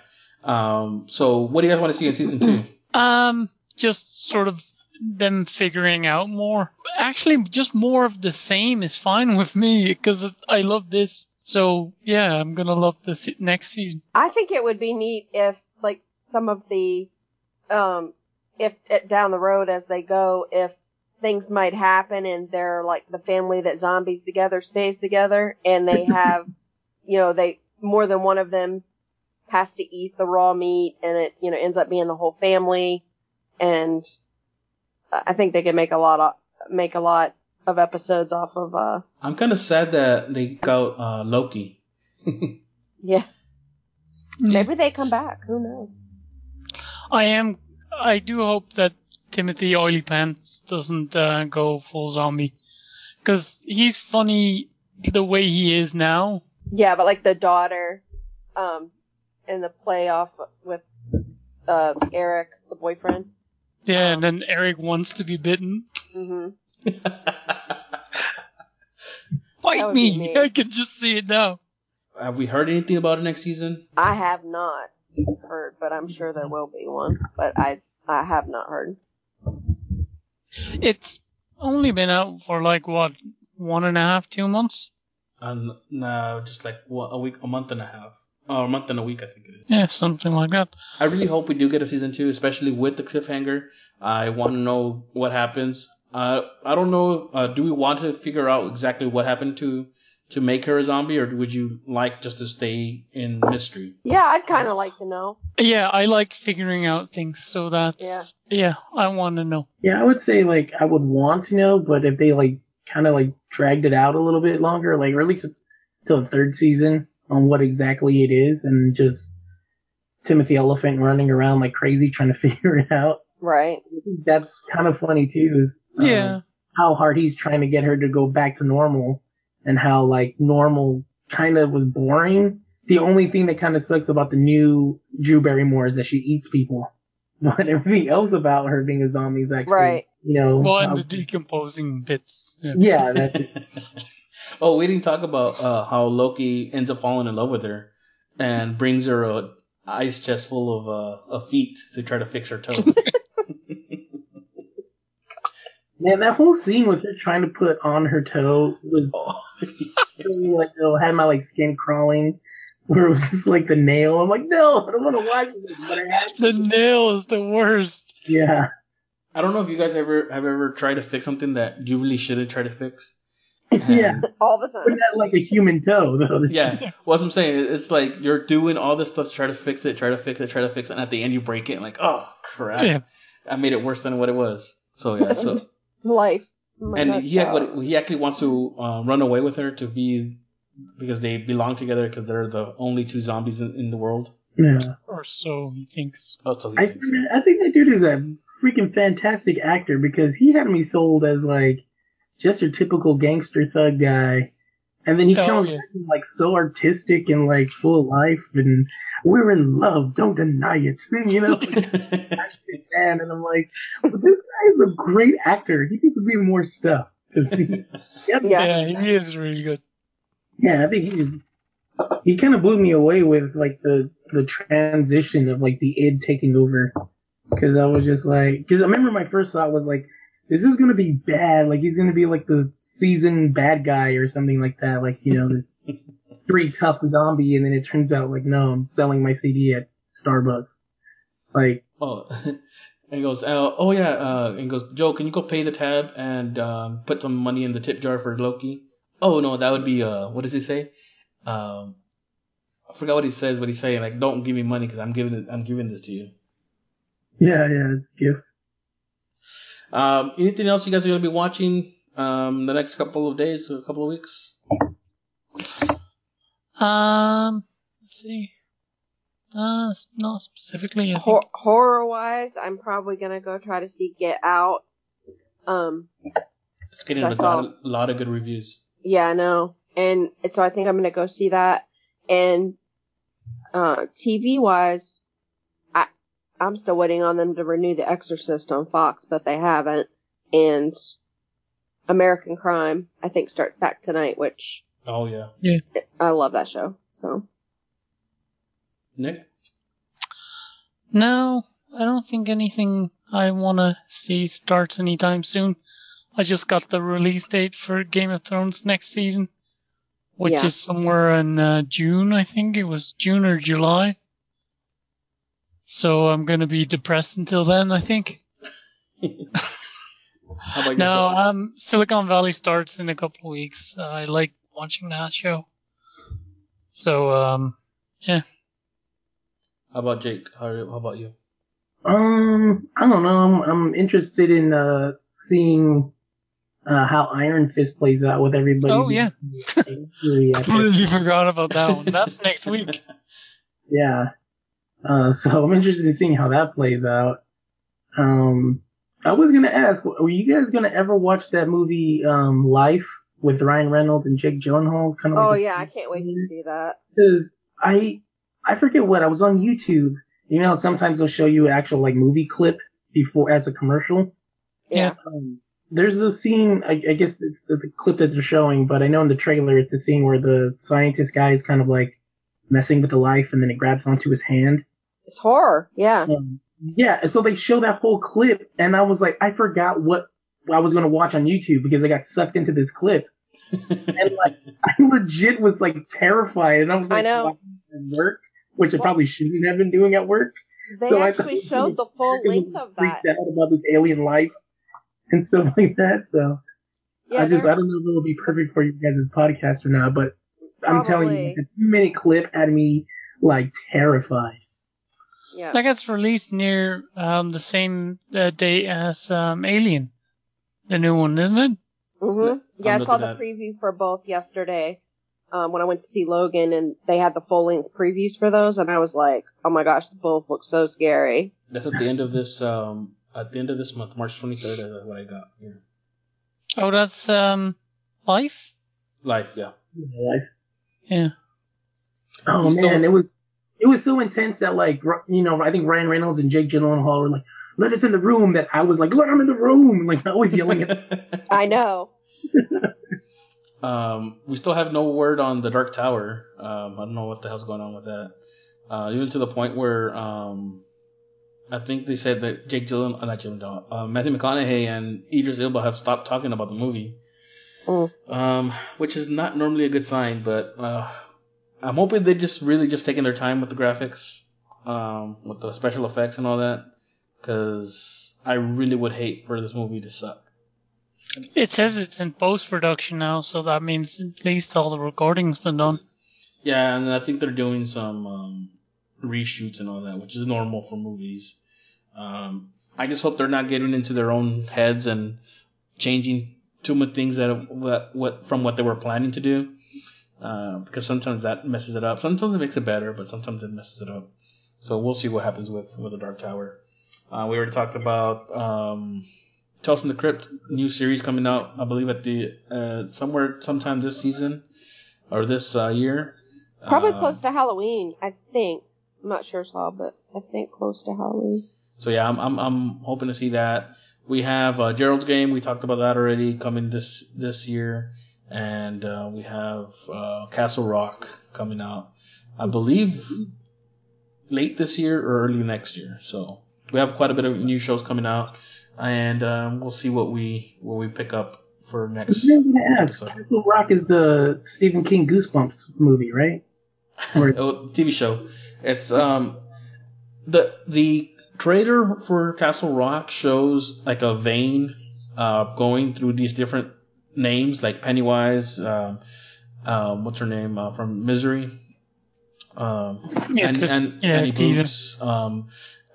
Um, so what do you guys want to see in season two? Um, just sort of them figuring out more. Actually, just more of the same is fine with me because I love this. So yeah, I'm gonna love this next season. I think it would be neat if like some of the um if it, down the road as they go if things might happen and they're like the family that zombies together stays together and they have you know they more than one of them has to eat the raw meat and it you know ends up being the whole family and I think they could make a lot of make a lot of episodes off of uh I'm kind of sad that they got uh, Loki. yeah maybe they come back who knows I am. I do hope that Timothy Oily Pants doesn't uh, go full zombie because he's funny the way he is now. Yeah, but like the daughter, um, in the playoff with uh Eric, the boyfriend. Yeah, Um, and then Eric wants to be bitten. Mm-hmm. Bite me! me. I can just see it now. Have we heard anything about it next season? I have not heard, but I'm sure there will be one. But I I have not heard. It's only been out for like what one and a half, two months. Um, no, just like one, a week, a month and a half, or a month and a week, I think it is. Yeah, something like that. I really hope we do get a season two, especially with the cliffhanger. I want to know what happens. Uh, I don't know. Uh, do we want to figure out exactly what happened to to make her a zombie, or would you like just to stay in mystery? Yeah, I'd kind of like to know. Yeah, I like figuring out things, so that's Yeah. yeah, I want to know. Yeah, I would say like I would want to know, but if they like kind of like dragged it out a little bit longer, like or at least till the third season on what exactly it is, and just Timothy Olyphant running around like crazy trying to figure it out. Right. That's kind of funny too. Is um, Yeah. how hard he's trying to get her to go back to normal, and how like normal kind of was boring. The only thing that kind of sucks about the new Drew Barrymore is that she eats people. But everything else about her being a zombie is actually, Right. you know, Well, and how- the decomposing bits. Yeah. yeah, that's oh, we didn't talk about uh, how Loki ends up falling in love with her and brings her a ice chest full of uh, of feet to try to fix her toe. Man, that whole scene with her trying to put on her toe was Oh. like it had my like skin crawling, where it was just like the nail. I'm like, no, I don't want to watch this, but I have The nail is the worst. Yeah, I don't know if you guys ever have ever tried to fix something that you really shouldn't try to fix. Yeah, All the but time. not like a human toe though. Yeah, what I'm saying, it's like you're doing all this stuff to try to fix it, try to fix it, try to fix it, and at the end you break it, and like, oh crap, Yeah. I made it worse than what it was. So yeah, so Life. Oh my and God, he had, what, he actually wants to uh, run away with her to be because they belong together because they're the only two zombies in, in the world. yeah. Or so he thinks. Oh, so he I, thinks. I think that dude is a freaking fantastic actor because he had me sold as like just your typical gangster thug guy. And then he Oh, comes yeah. acting, like so artistic and like full of life and we're in love, don't deny it. you know, passionate man. And I'm like, but this guy is a great actor. He needs to be in more stuff. 'Cause he, yeah, Yeah. Yeah, he is really good. yeah, I think he's he kind of blew me away with like the the transition of like the id taking over because I was just like because I remember my first thought was like this is gonna be bad like he's gonna be like the seasoned bad guy or something like that like you know this street tough zombie and then it turns out like no I'm selling my CD at Starbucks like oh, and he goes, uh, oh yeah, uh, and goes, Joe, can you go pay the tab and um, put some money in the tip jar for Loki? Oh no, that would be uh, what does he say? Um, I forgot what he says, but he's saying like, don't give me money because I'm giving it, I'm giving this to you. yeah yeah it's a gift Um, anything else you guys are gonna be watching um the next couple of days, a couple of weeks? Um, let's see. Uh, not specifically. Hor- horror wise, I'm probably gonna go try to see Get Out. Um, It's getting I a saw- lot, of, lot of good reviews. yeah, I know, and so I think I'm gonna go see that. And uh, TV wise, I I'm still waiting on them to renew The Exorcist on Fox, but they haven't. And American Crime, I think, starts back tonight, which Oh yeah, Yeah. I love that show. So Nick. No, I don't think anything I want to see starts anytime soon. I just got the release date for Game of Thrones next season, which Yeah. is somewhere in uh, June, I think. It was June or July. So I'm going to be depressed until then, I think. How about No, um, Silicon Valley starts in a couple of weeks. Uh, I like watching that show. So, um, yeah. How about Jake? How, how about you? Um, I don't know. I'm, I'm interested in uh seeing uh how Iron Fist plays out with everybody. Oh, yeah. Really, I think- completely forgot about that one. That's next week. yeah. Uh, so I'm interested in seeing how that plays out. Um, I was gonna ask, were you guys gonna ever watch that movie, um, Life with Ryan Reynolds and Jake Gyllenhaal? Kind of. oh like yeah, I can't wait to see that. because I I forget what I was on YouTube. You know, sometimes they'll show you an actual like movie clip before as a commercial. Yeah. Um, there's a scene. I, I guess it's the, the clip that they're showing, but I know in the trailer it's the scene where the scientist guy is kind of like messing with the life, and then it grabs onto his hand. It's horror. Yeah. Um, yeah, and so they show that whole clip, and I was like, I forgot what I was gonna watch on YouTube because I got sucked into this clip, and like I legit was like terrified, and I was I like, know. at work, which I probably shouldn't have been doing at work. They So I actually thought- showed the full length of that. Freaked out about this alien life. and stuff like that. So Yeah, I just I don't know if it will be perfect for you guys' podcast or not, but I'm telling you, Probably. the two minute clip had me like terrified. Yeah. That gets released near um, the same uh, day as um, Alien, the new one, isn't it? hmm Yeah, I I'm saw the at- preview for both yesterday um, when I went to see Logan, and they had the full length previews for those, and I was like, oh my gosh, the both look so scary. That's at the end of this um at the end of this month, March 23rd. Is what I got here. Oh, that's um, Life. Life, yeah. Like, Yeah. oh You man, still- it was it was so intense that like you know I think Ryan Reynolds and Jake Gyllenhaal were like, "Let us in the room." That I was like, "Let him in the room!" Like I was yelling at. I know. um, we still have no word on the Dark Tower. Um, I don't know what the hell's going on with that. Uh, even to the point where um, I think they said that Jake Gyllenhaal, uh, not Gyllenhaal, uh, Matthew McConaughey and Idris Elba have stopped talking about the movie. Mm. Um, which is not normally a good sign, but uh, I'm hoping they just really just taking their time with the graphics, um, with the special effects and all that, because I really would hate for this movie to suck. It says it's in post production now, so that means at least all the recording's been done. Yeah, and I think they're doing some um, reshoots and all that, which is normal for movies. Um, I just hope they're not getting into their own heads and changing too many things that what, what from what they were planning to do, uh, because sometimes that messes it up. Sometimes it makes it better, but sometimes it messes it up. So we'll see what happens with with the Dark Tower. Uh, we already talked about um, Tales from the Crypt new series coming out, I believe at the uh, somewhere sometime this season or this uh, year. Probably Uh, close to Halloween, I think. I'm not sure, Saul, but I think close to Halloween. So yeah, I'm I'm, I'm hoping to see that. We have uh, Gerald's game. We talked about that already coming this this year, and uh, we have uh, Castle Rock coming out. I believe late this year or early next year. So we have quite a bit of new shows coming out, and um, we'll see what we what we pick up for next. I was gonna ask. episode. Castle Rock is the Stephen King Goosebumps movie, right? Or- oh, TV show. It's um the the trailer for Castle Rock shows like a vein uh going through these different names like Pennywise, um, um what's her name uh, from Misery, um Yeah, and it's a- and yeah, Annie. Boots, um.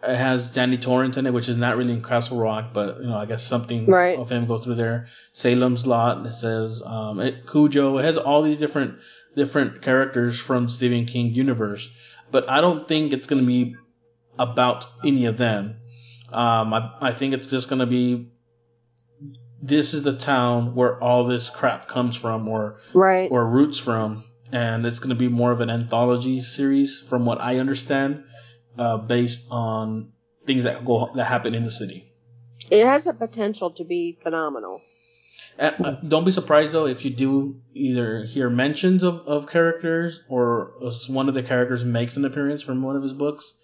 It has Danny Torrance in it, which is not really in Castle Rock, but you know, I guess something Right. of him go through there. Salem's Lot. It says um, it, Cujo. It has all these different different characters from Stephen King universe, but I don't think it's gonna be about any of them. Um, I, I think it's just gonna be this is the town where all this crap comes from, or Right. or roots from, and it's gonna be more of an anthology series, from what I understand, uh, based on things that go that happen in the city. It has the potential to be phenomenal. Uh, uh, don't be surprised though if you do either hear mentions of, of characters or one of the characters makes an appearance from one of his books.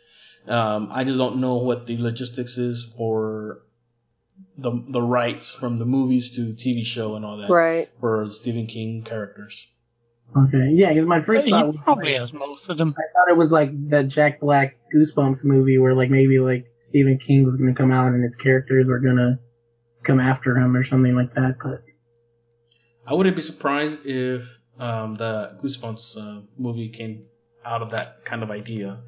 Um, I just don't know what the logistics is for the the rights from the movies to TV show and all that Right. for Stephen King characters. Okay, yeah, because my first he thought was probably like, has most of them. I thought it was like that Jack Black Goosebumps movie where like maybe like Stephen King was gonna come out and his characters were gonna come after him or something like that. But I wouldn't be surprised if um, the Goosebumps uh, movie came out of that kind of idea.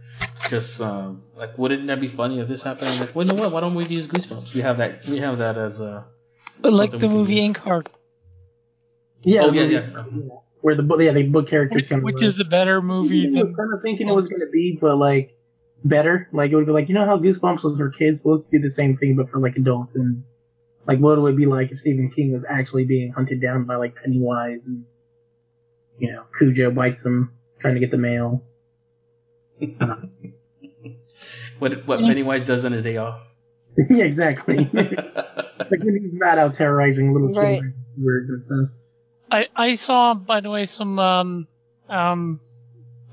Just um, like, wouldn't that be funny if this happened? Like, well, you know what? Why don't we use Goosebumps? We have that. We have that as a. But like the movie. Inkheart, yeah, oh the yeah, yeah. where the book, yeah, the book characters which, kind which is the better movie I was kind of thinking it was gonna be, but like better. Like it would be like you know how Goosebumps was for kids. Well, let's do the same thing, but for like adults. And like what would it be like if Stephen King was actually being hunted down by like Pennywise and you know Cujo bites him trying to get the mail. What what Pennywise does on his day off. yeah, exactly. like when he's mad out terrorizing little Right. children and stuff. I, I saw, by the way, some um, um,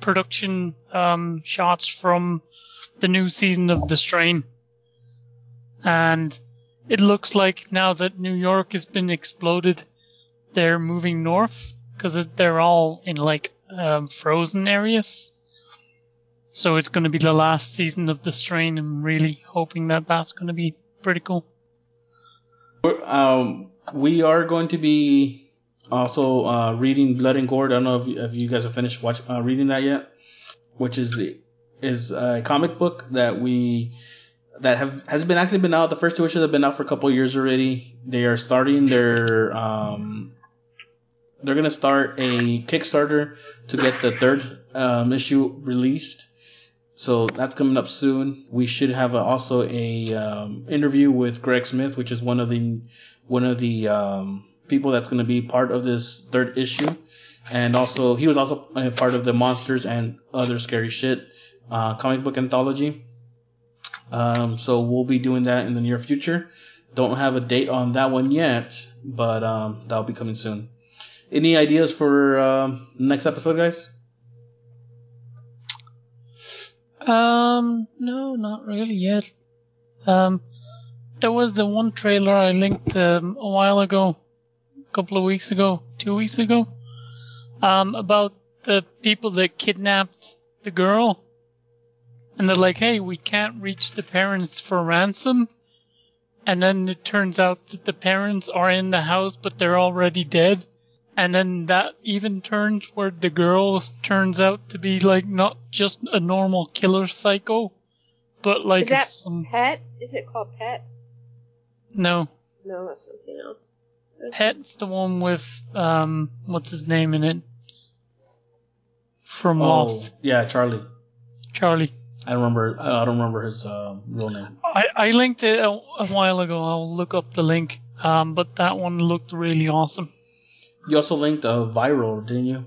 production um, shots from the new season of The Strain. And it looks like now that New York has been exploded, they're moving north because they're all in like um, frozen areas. So it's going to be the last season of The Strain. I'm really hoping that that's going to be pretty cool. Um, we are going to be also uh, reading Blood and Gore. I don't know if, if you guys have finished watch, uh, reading that yet, which is is a comic book that we that have has been actually been out. The first two issues have been out for a couple years already. They are starting their um, they're gonna start a Kickstarter to get the third um, issue released. So that's coming up soon. We should have a, also a um, interview with Greg Smith, which is one of the one of the um, people that's going to be part of this third issue, and also he was also part of the Monsters and Other Scary Shit uh, comic book anthology. Um, so we'll be doing that in the near future. Don't have a date on that one yet, but um, that'll be coming soon. Any ideas for um, next episode, guys? Um, no, not really yet. Um, there was the one trailer I linked um, a while ago, a couple of weeks ago, two weeks ago, um, about the people that kidnapped the girl. And they're like, hey, we can't reach the parents for ransom. And then it turns out that the parents are in the house, but they're already dead. And then that even turns where the girl turns out to be like not just a normal killer psycho, but like Is that some Pet? Is it called Pet? no No, that's something else. pet's the one with um what's his name in it from Oh, Lost, yeah, Charlie. Charlie. I don't remember. I don't remember his uh, real name. I, I linked it a, a while ago. I'll look up the link. Um, but that one looked really awesome. You also linked a viral, didn't you?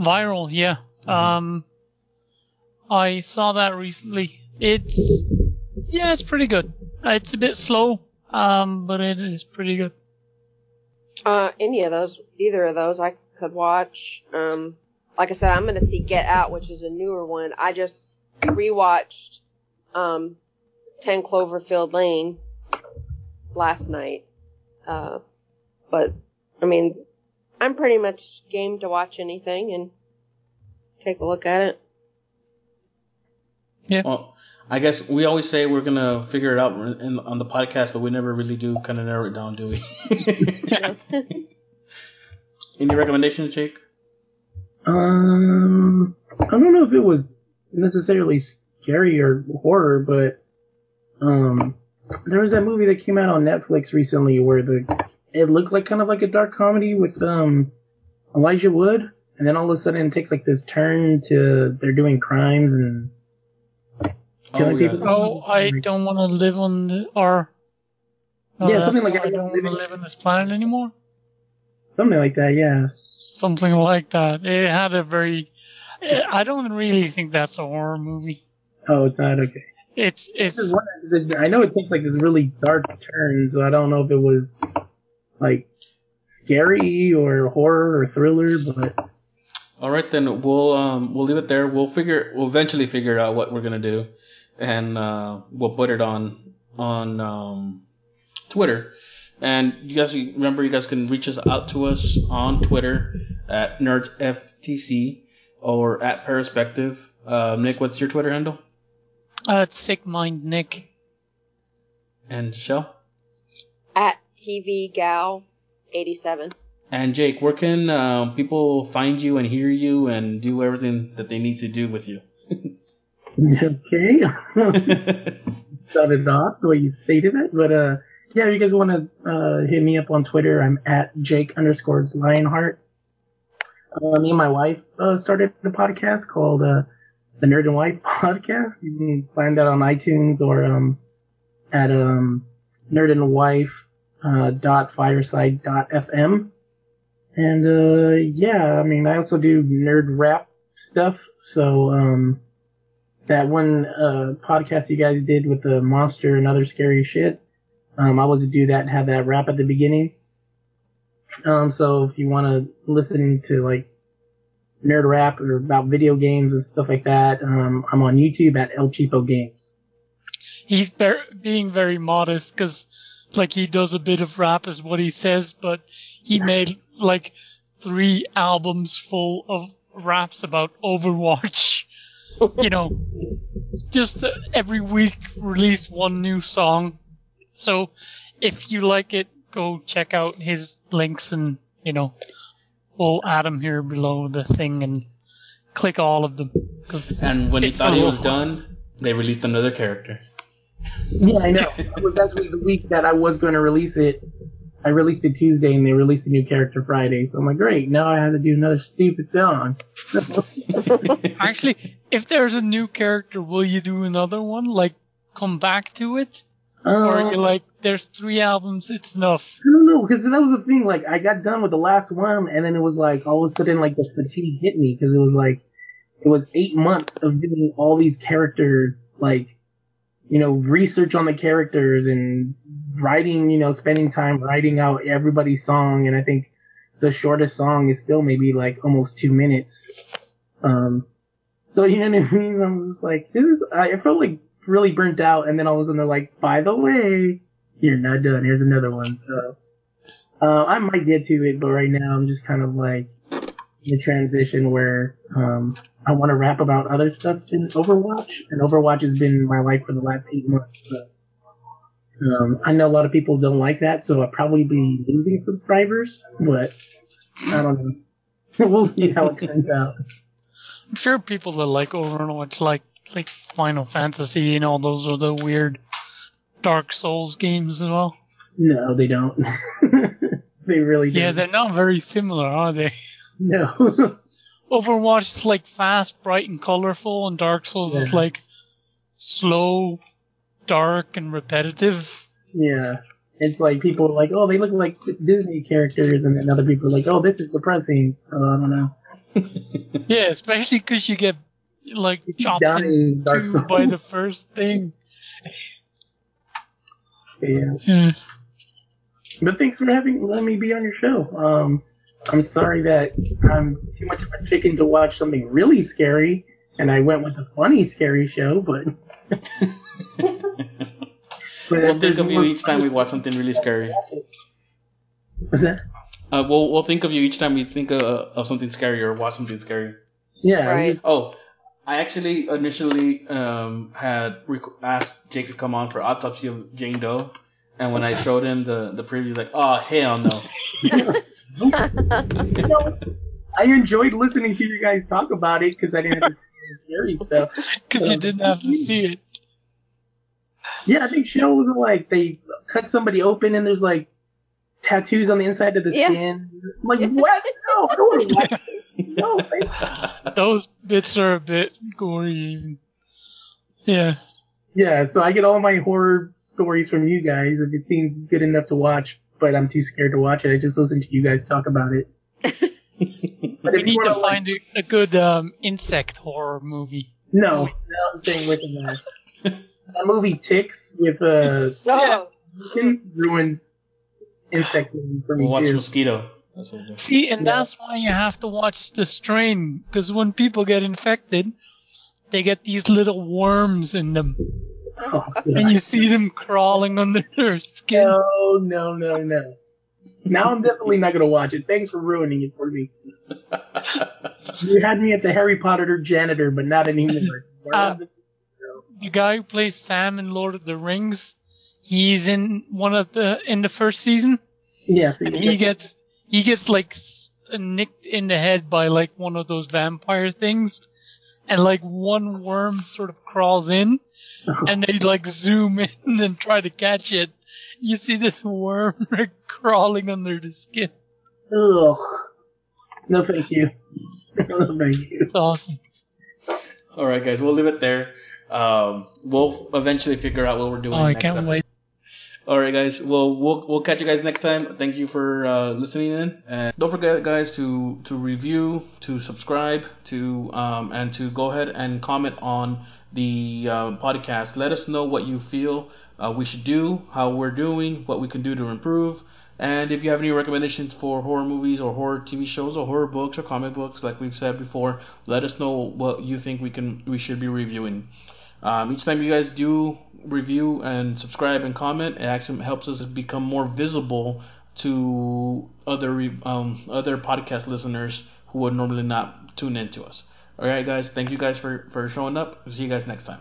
Viral, yeah. Um, I saw that recently. It's yeah, it's pretty good. Uh, It's a bit slow, um, but it is pretty good. Uh, any of those, either of those, I could watch. Um, like I said, I'm gonna see Get Out, which is a newer one. I just rewatched um, Ten Cloverfield Lane last night. Uh, but I mean, I'm pretty much game to watch anything and take a look at it. Yeah. Well, I guess we always say we're gonna figure it out in, on the podcast, but we never really do kind of narrow it down, do we? Any recommendations, Jake? Um, I don't know if it was necessarily scary or horror, but um, there was that movie that came out on Netflix recently where the it looked like kind of like a dark comedy with um Elijah Wood, and then all of a sudden it takes like this turn to they're doing crimes and killing Oh, yeah. people. Oh, I don't want to live on the or. No, Yeah, something like not, I I don't don't want to live- live on this planet anymore. something like that. Yeah. Something like that. It had a very. I don't really think that's a horror movie. Oh, it's not okay. It's it's I know it takes like this really dark turn, so I don't know if it was like scary or horror or thriller, but All right, then we'll um we'll leave it there. We'll figure we'll eventually figure out what we're gonna do, and uh, we'll put it on on um, Twitter. And you guys remember you guys can reach us out to us on Twitter at nerdftc or at Perspective. Uh, Nick, what's your Twitter handle? uh, it's sick mind Nick. And Shell At TV Gal 87. and Jake. Where can uh, people find you and hear you and do everything that they need to do with you? okay. Started off the way you stated it, but uh, yeah, if you guys want to uh, hit me up on Twitter, I'm at Jake underscores Lionheart. Uh, me and my wife uh, started a podcast called uh, the Nerd and Wife Podcast. You can find that on iTunes or um, at um, Nerd and Wife dot fireside dot fm. And uh, yeah, I mean, I also do nerd rap stuff. So um, that one uh, podcast you guys did with the monster and other scary shit. Um, I was to do that and have that rap at the beginning. Um, so if you want to listen to like nerd rap or about video games and stuff like that, um, I'm on YouTube at El Cheapo Games. He's ber- being very modest because, like, he does a bit of rap, is what he says, but he made like three albums full of raps about Overwatch. you know, just uh, every week release one new song. So if you like it, go check out his links and you know we'll add them here below the thing and click all of them. 'cause And when he thought he was done, they released another character. Yeah, I know. It was actually the week that I was going to release it. I released it Tuesday, and they released a new character Friday. So I'm like, great. Now I have to do another stupid song. Actually, if there's a new character, will you do another one? Like come back to it, or Um, you're like, there's three albums, it's enough. I don't know, because that was the thing. Like, I got done with the last one, and then it was like all of a sudden, like the fatigue hit me because it was like it was eight months of doing all these character like you know research on the characters and writing, you know, spending time writing out everybody's song, and I think the shortest song is still maybe like almost two minutes. Um, so you know what I mean? I was just like, this is. I felt like really burnt out, and then all of a sudden they're like, by the way, you're not done. Here's another one. So uh, I might get to it, but right now I'm just kind of like a transition where um, I want to rap about other stuff in Overwatch, and Overwatch has been my life for the last eight months. So. Um, I know a lot of people don't like that, so I'll probably be losing subscribers, but I don't know. we'll see how it turns out. I'm sure people that like Overwatch like like Final Fantasy and all those other weird Dark Souls games as well. No, they don't. they really don't. Yeah, they're not very similar, are they? No. Overwatch is like fast, bright, and colorful, and Dark Souls is like slow, dark, and repetitive. Yeah. It's like people are like, oh, they look like Disney characters, and then other people are like, oh, this is depressing. So I don't know. Yeah, especially because you get like chopped in in Dark two by the first thing. Yeah. Yeah. But thanks for having letting me be on your show. Um, I'm sorry that I'm too much of a chicken to watch something really scary, and I went with a funny scary show. But, but We'll think of you each time we watch something really scary. What's that? Uh, we'll we'll think of you each time we think of, of something scary or watch something scary. Yeah. Right. Just- Oh, I actually initially um, had requ- asked Jake to come on for autopsy of Jane Doe, and when I showed him the the preview, he's like, "Oh hell no!" you know, I enjoyed listening to you guys talk about it because I didn't have to see the scary stuff. Because you didn't have to see it. Yeah, I think shows are like they cut somebody open and there's like tattoos on the inside of the Yeah. skin. I'm like, what? No, I don't want to watch. No, thank- Those bits are a bit gory even. Yeah. Yeah, so I get all my horror stories from you guys if it seems good enough to watch, but I'm too scared to watch it. I just listen to you guys talk about it. But We need to wanna, like- find a, a good um, insect horror movie. no, no, I'm saying with that. that movie Ticks with a. uh Oh, ruined insect movies for me We'll watch too. Mosquito. That's what we'll do. See, and Yeah. that's why you have to watch The Strain, because when people get infected, they get these little worms in them, Oh, and you see them crawling under their skin. No, no, no, no. Now I'm definitely not gonna watch it. Thanks for ruining it for me. You had me at the Harry Potter janitor, but not anymore. Uh, The guy who plays Sam in Lord of the Rings, he's in one of the in the first season, yes, and he gets he gets like nicked in the head by like one of those vampire things, and like one worm sort of crawls in, and they like zoom in and try to catch it. You see this worm crawling under the skin. Ugh. No, thank you. no, thank you. It's awesome. All right, guys, we'll leave it there. Um, we'll eventually figure out what we're doing. Oh, I can't episode. wait. All right, guys. Well, we'll we'll catch you guys next time. Thank you for uh, listening in, and don't forget, guys, to to review, to subscribe, to um, and to go ahead and comment on the uh, podcast. Let us know what you feel uh, we should do, how we're doing, what we can do to improve, and if you have any recommendations for horror movies or horror TV shows or horror books or comic books, like we've said before, let us know what you think we can we should be reviewing. Um, each time you guys do review and subscribe and comment, it actually helps us become more visible to other um, other podcast listeners who would normally not tune in to us. All right, guys. Thank you guys for for showing up. See you guys next time.